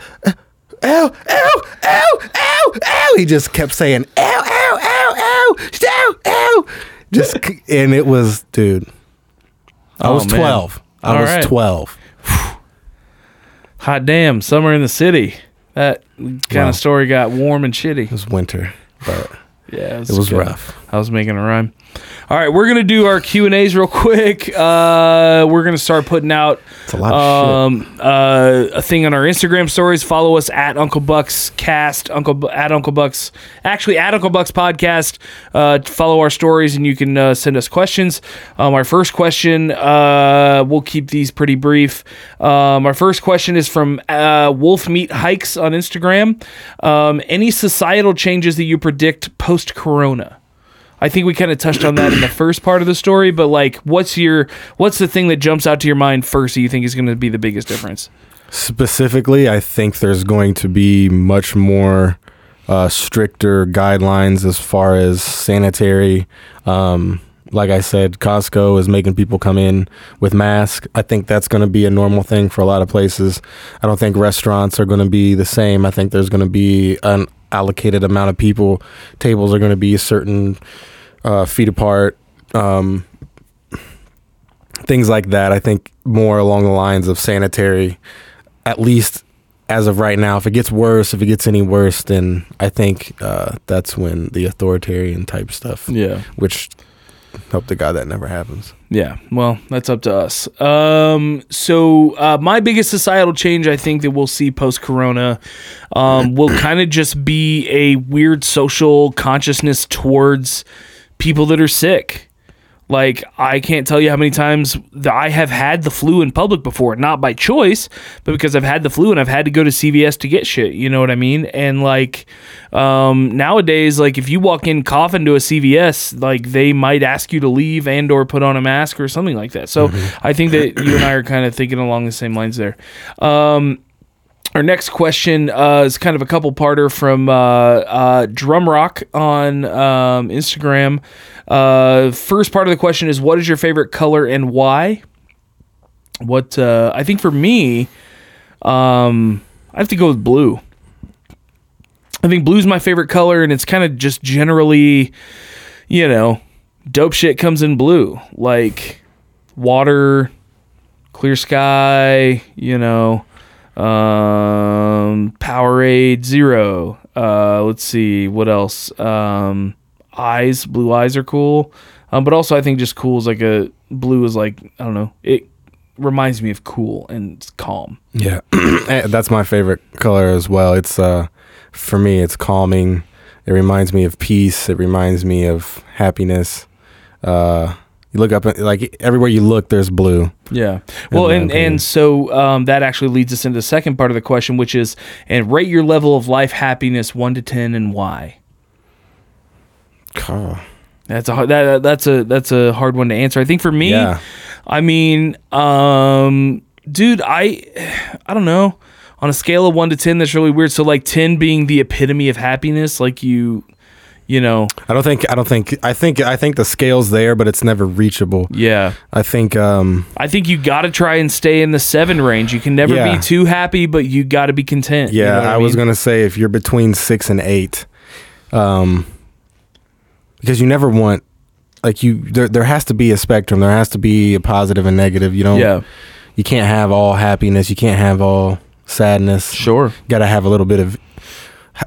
ow ow ow ow ow he just kept saying ow ow ow ow ow ow just and it was dude i Oh, was man. 12 i All was right. 12 Hot damn, summer in the city. That kind Wow. of story got warm and shitty. it was winter but Yeah, it was good. rough I was making a rhyme. All right, we're gonna do our Q and A's real quick. Uh, we're gonna start putting out a lot um, uh, a thing on our Instagram stories. Follow us at Uncle Bucks Cast, Uncle at Uncle Bucks, actually at Uncle Bucks Podcast. Uh, follow our stories, and you can uh, send us questions. Um, our first question, uh, we'll keep these pretty brief. Um, our first question is from uh, Wolf Meat Hikes on Instagram. Um, any societal changes that you predict post Corona? I think we kind of touched on that in the first part of the story, but like, what's your what's the thing that jumps out to your mind first that you think is going to be the biggest difference? Specifically, I think there's going to be much more uh, stricter guidelines as far as sanitary. Um, like I said, Costco is making people come in with masks. I think that's going to be a normal thing for a lot of places. I don't think restaurants are going to be the same. I think there's going to be an allocated amount of people. Tables are going to be a certain uh, feet apart. Um, things like that. I think more along the lines of sanitary, at least as of right now. If it gets worse, if it gets any worse, then I think uh, that's when the authoritarian type stuff, Yeah, which hope to God that never happens. yeah. Well, that's up to us. Um, so uh, my biggest societal change, I think that we'll see post Corona, um, will kind of just be a weird social consciousness towards people that are sick. Like I can't tell you how many times that I have had the flu in public before, not by choice, but because I've had the flu and I've had to go to CVS to get shit. You know what I mean? And like um, nowadays, like if you walk in coughing to a CVS, like they might ask you to leave and or put on a mask or something like that. So I think that you and I are kind of thinking along the same lines there. Um, our next question uh, is kind of a couple parter from uh, uh, Drumrock on um, Instagram. Uh, first part of the question is What is your favorite color and why? What uh, I think for me, um, I have to go with blue. I think blue's my favorite color, and it's kind of just generally, you know, dope shit comes in blue. Like water, clear sky, you know um, Powerade Zero. Uh, let's see what else. Um, eyes, blue eyes are cool. Um, but also I think just cool is like a blue is like I don't know. It reminds me of cool and calm. Yeah, *clears throat* Eh, that's my favorite color as well. It's uh, for me, it's calming. It reminds me of peace. It reminds me of happiness. Uh, you look up, like everywhere you look, there's blue. Yeah. Well, and and so um, that actually leads us into the second part of the question, which is and rate your level of life happiness one to ten and why. Oh, That's a hard, that that's a that's a hard one to answer. I think for me, Yeah. I mean, um, dude, I I don't know. On a scale of one to ten, that's really weird. So like ten being the epitome of happiness, like you, you know, I don't think. I don't think. I think. I think the scale's there, but it's never reachable. yeah. I think. Um, I think you got to try and stay in the seven range. You can never Yeah. be too happy, but you got to be content. You yeah, know what I, was gonna say if you're between six and eight, um, because you never want like you there. There has to be a spectrum. There has to be a positive and negative. You don't. Yeah, You can't have all happiness. You can't have all sadness. sure. Got to have a little bit of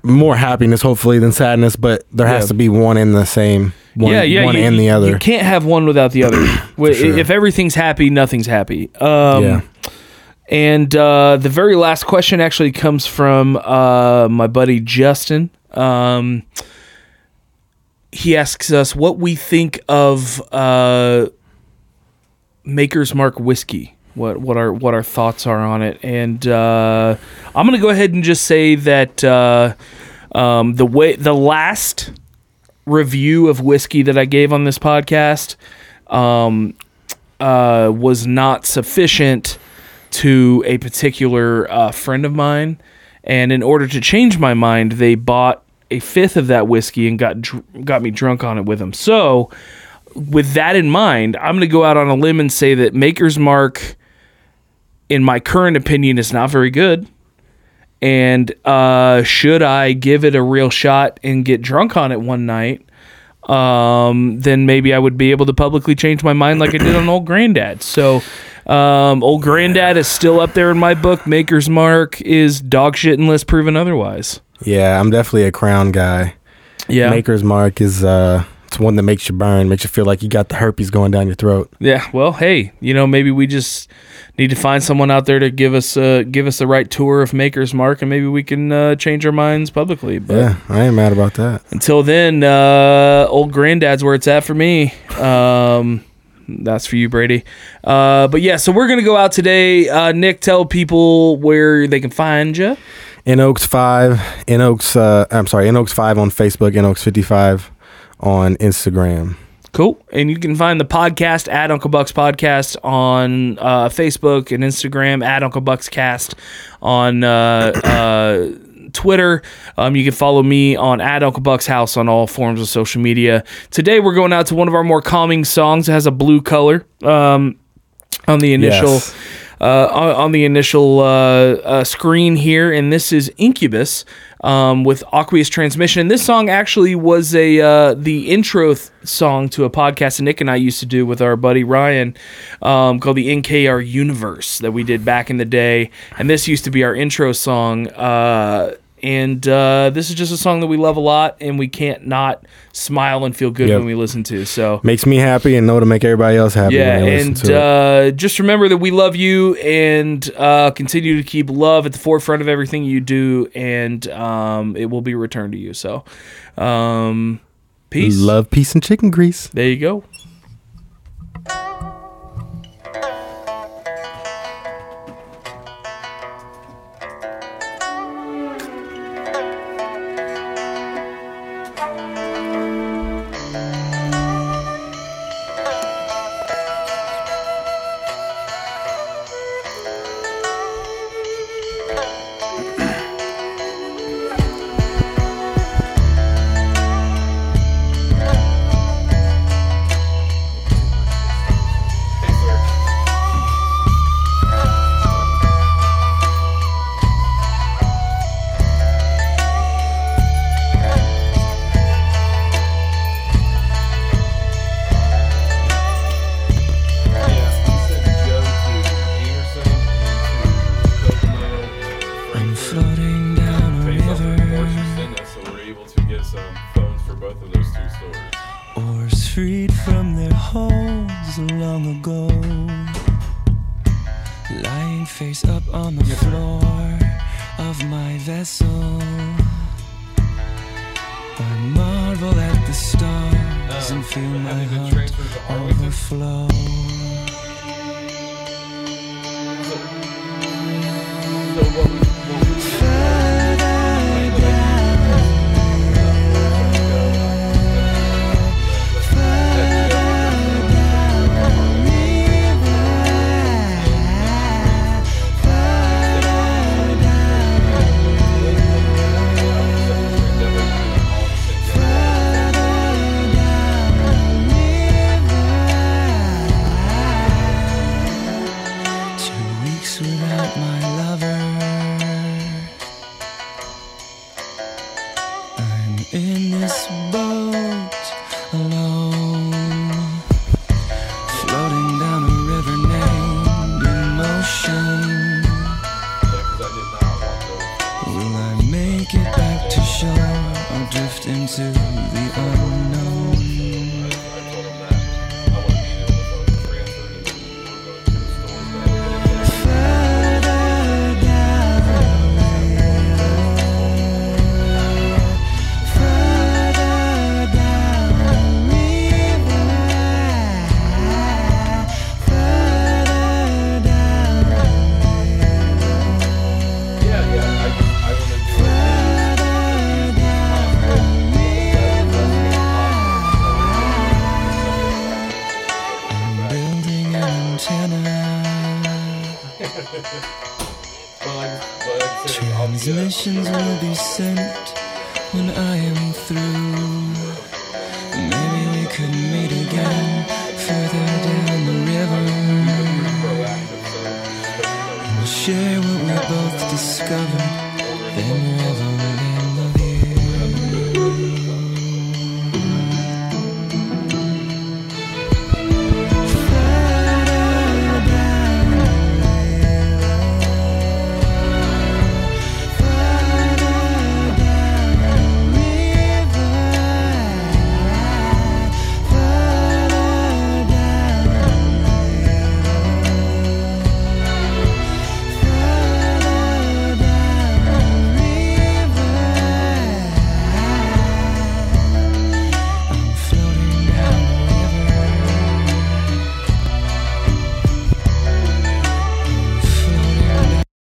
more happiness, hopefully, than sadness. But there has Yeah. to be one in the same. One, yeah, yeah. One you, and the other. You can't have one without the other. *clears throat* Sure. If everything's happy, nothing's happy. Um, yeah. And uh, the very last question actually comes from uh, my buddy Justin. Um, he asks us what we think of uh, Maker's Mark whiskey. What what our what our thoughts are on it, and uh, I'm gonna go ahead and just say that uh, um, the way the last review of whiskey that I gave on this podcast um, uh, was not sufficient to a particular uh, friend of mine, and in order to change my mind, they bought a fifth of that whiskey and got dr- got me drunk on it with them. So, with that in mind, I'm going to go out on a limb and say that Maker's Mark, in my current opinion, is not very good. And uh, should I give it a real shot and get drunk on it one night, um, then maybe I would be able to publicly change my mind like I did on Old Granddad. So, um, Old Granddad is still up there in my book. Maker's Mark is dog shit unless proven otherwise. Yeah, I'm definitely a crown guy. Yeah. Maker's Mark is uh, it's one that makes you burn, makes you feel like you got the herpes going down your throat. Yeah, well, hey, you know, maybe we just need to find someone out there to give us uh, give us the right tour of Maker's Mark, and maybe we can uh, change our minds publicly. But Yeah, I ain't mad about that. until then, uh, old granddad's where it's at for me. Um, that's for you, Brady. Uh, but yeah, so we're gonna go out today. Uh, Nick, tell people where they can find you. In Oaks Five, In Oaks. Uh, I'm sorry, In Oaks Five on Facebook, In Oaks Fifty Five on Instagram. Cool. And you can find the podcast at Uncle Buck's Podcast on uh, Facebook and Instagram, at Uncle Buck's Cast on uh, uh, Twitter. Um, you can follow me on at Uncle Buck's House on all forms of social media. Today, we're going out to one of our more calming songs. It has a blue color um, on the initial. Yes. Uh, on, the initial uh, uh, screen here, and this is Incubus um, with Aqueous Transmission. And this song actually was a uh, the intro th- song to a podcast that Nick and I used to do with our buddy Ryan um, called the NKR Universe that we did back in the day. And this used to be our intro song. And uh, this is just a song that we love a lot, and we can't not smile and feel good Yep. when we listen to. So Makes me happy and know to make everybody else happy. yeah, when they listen and uh, just remember that we love you and uh, continue to keep love at the forefront of everything you do, and um, it will be returned to you. So, um, peace. love, peace, and chicken grease. There you go.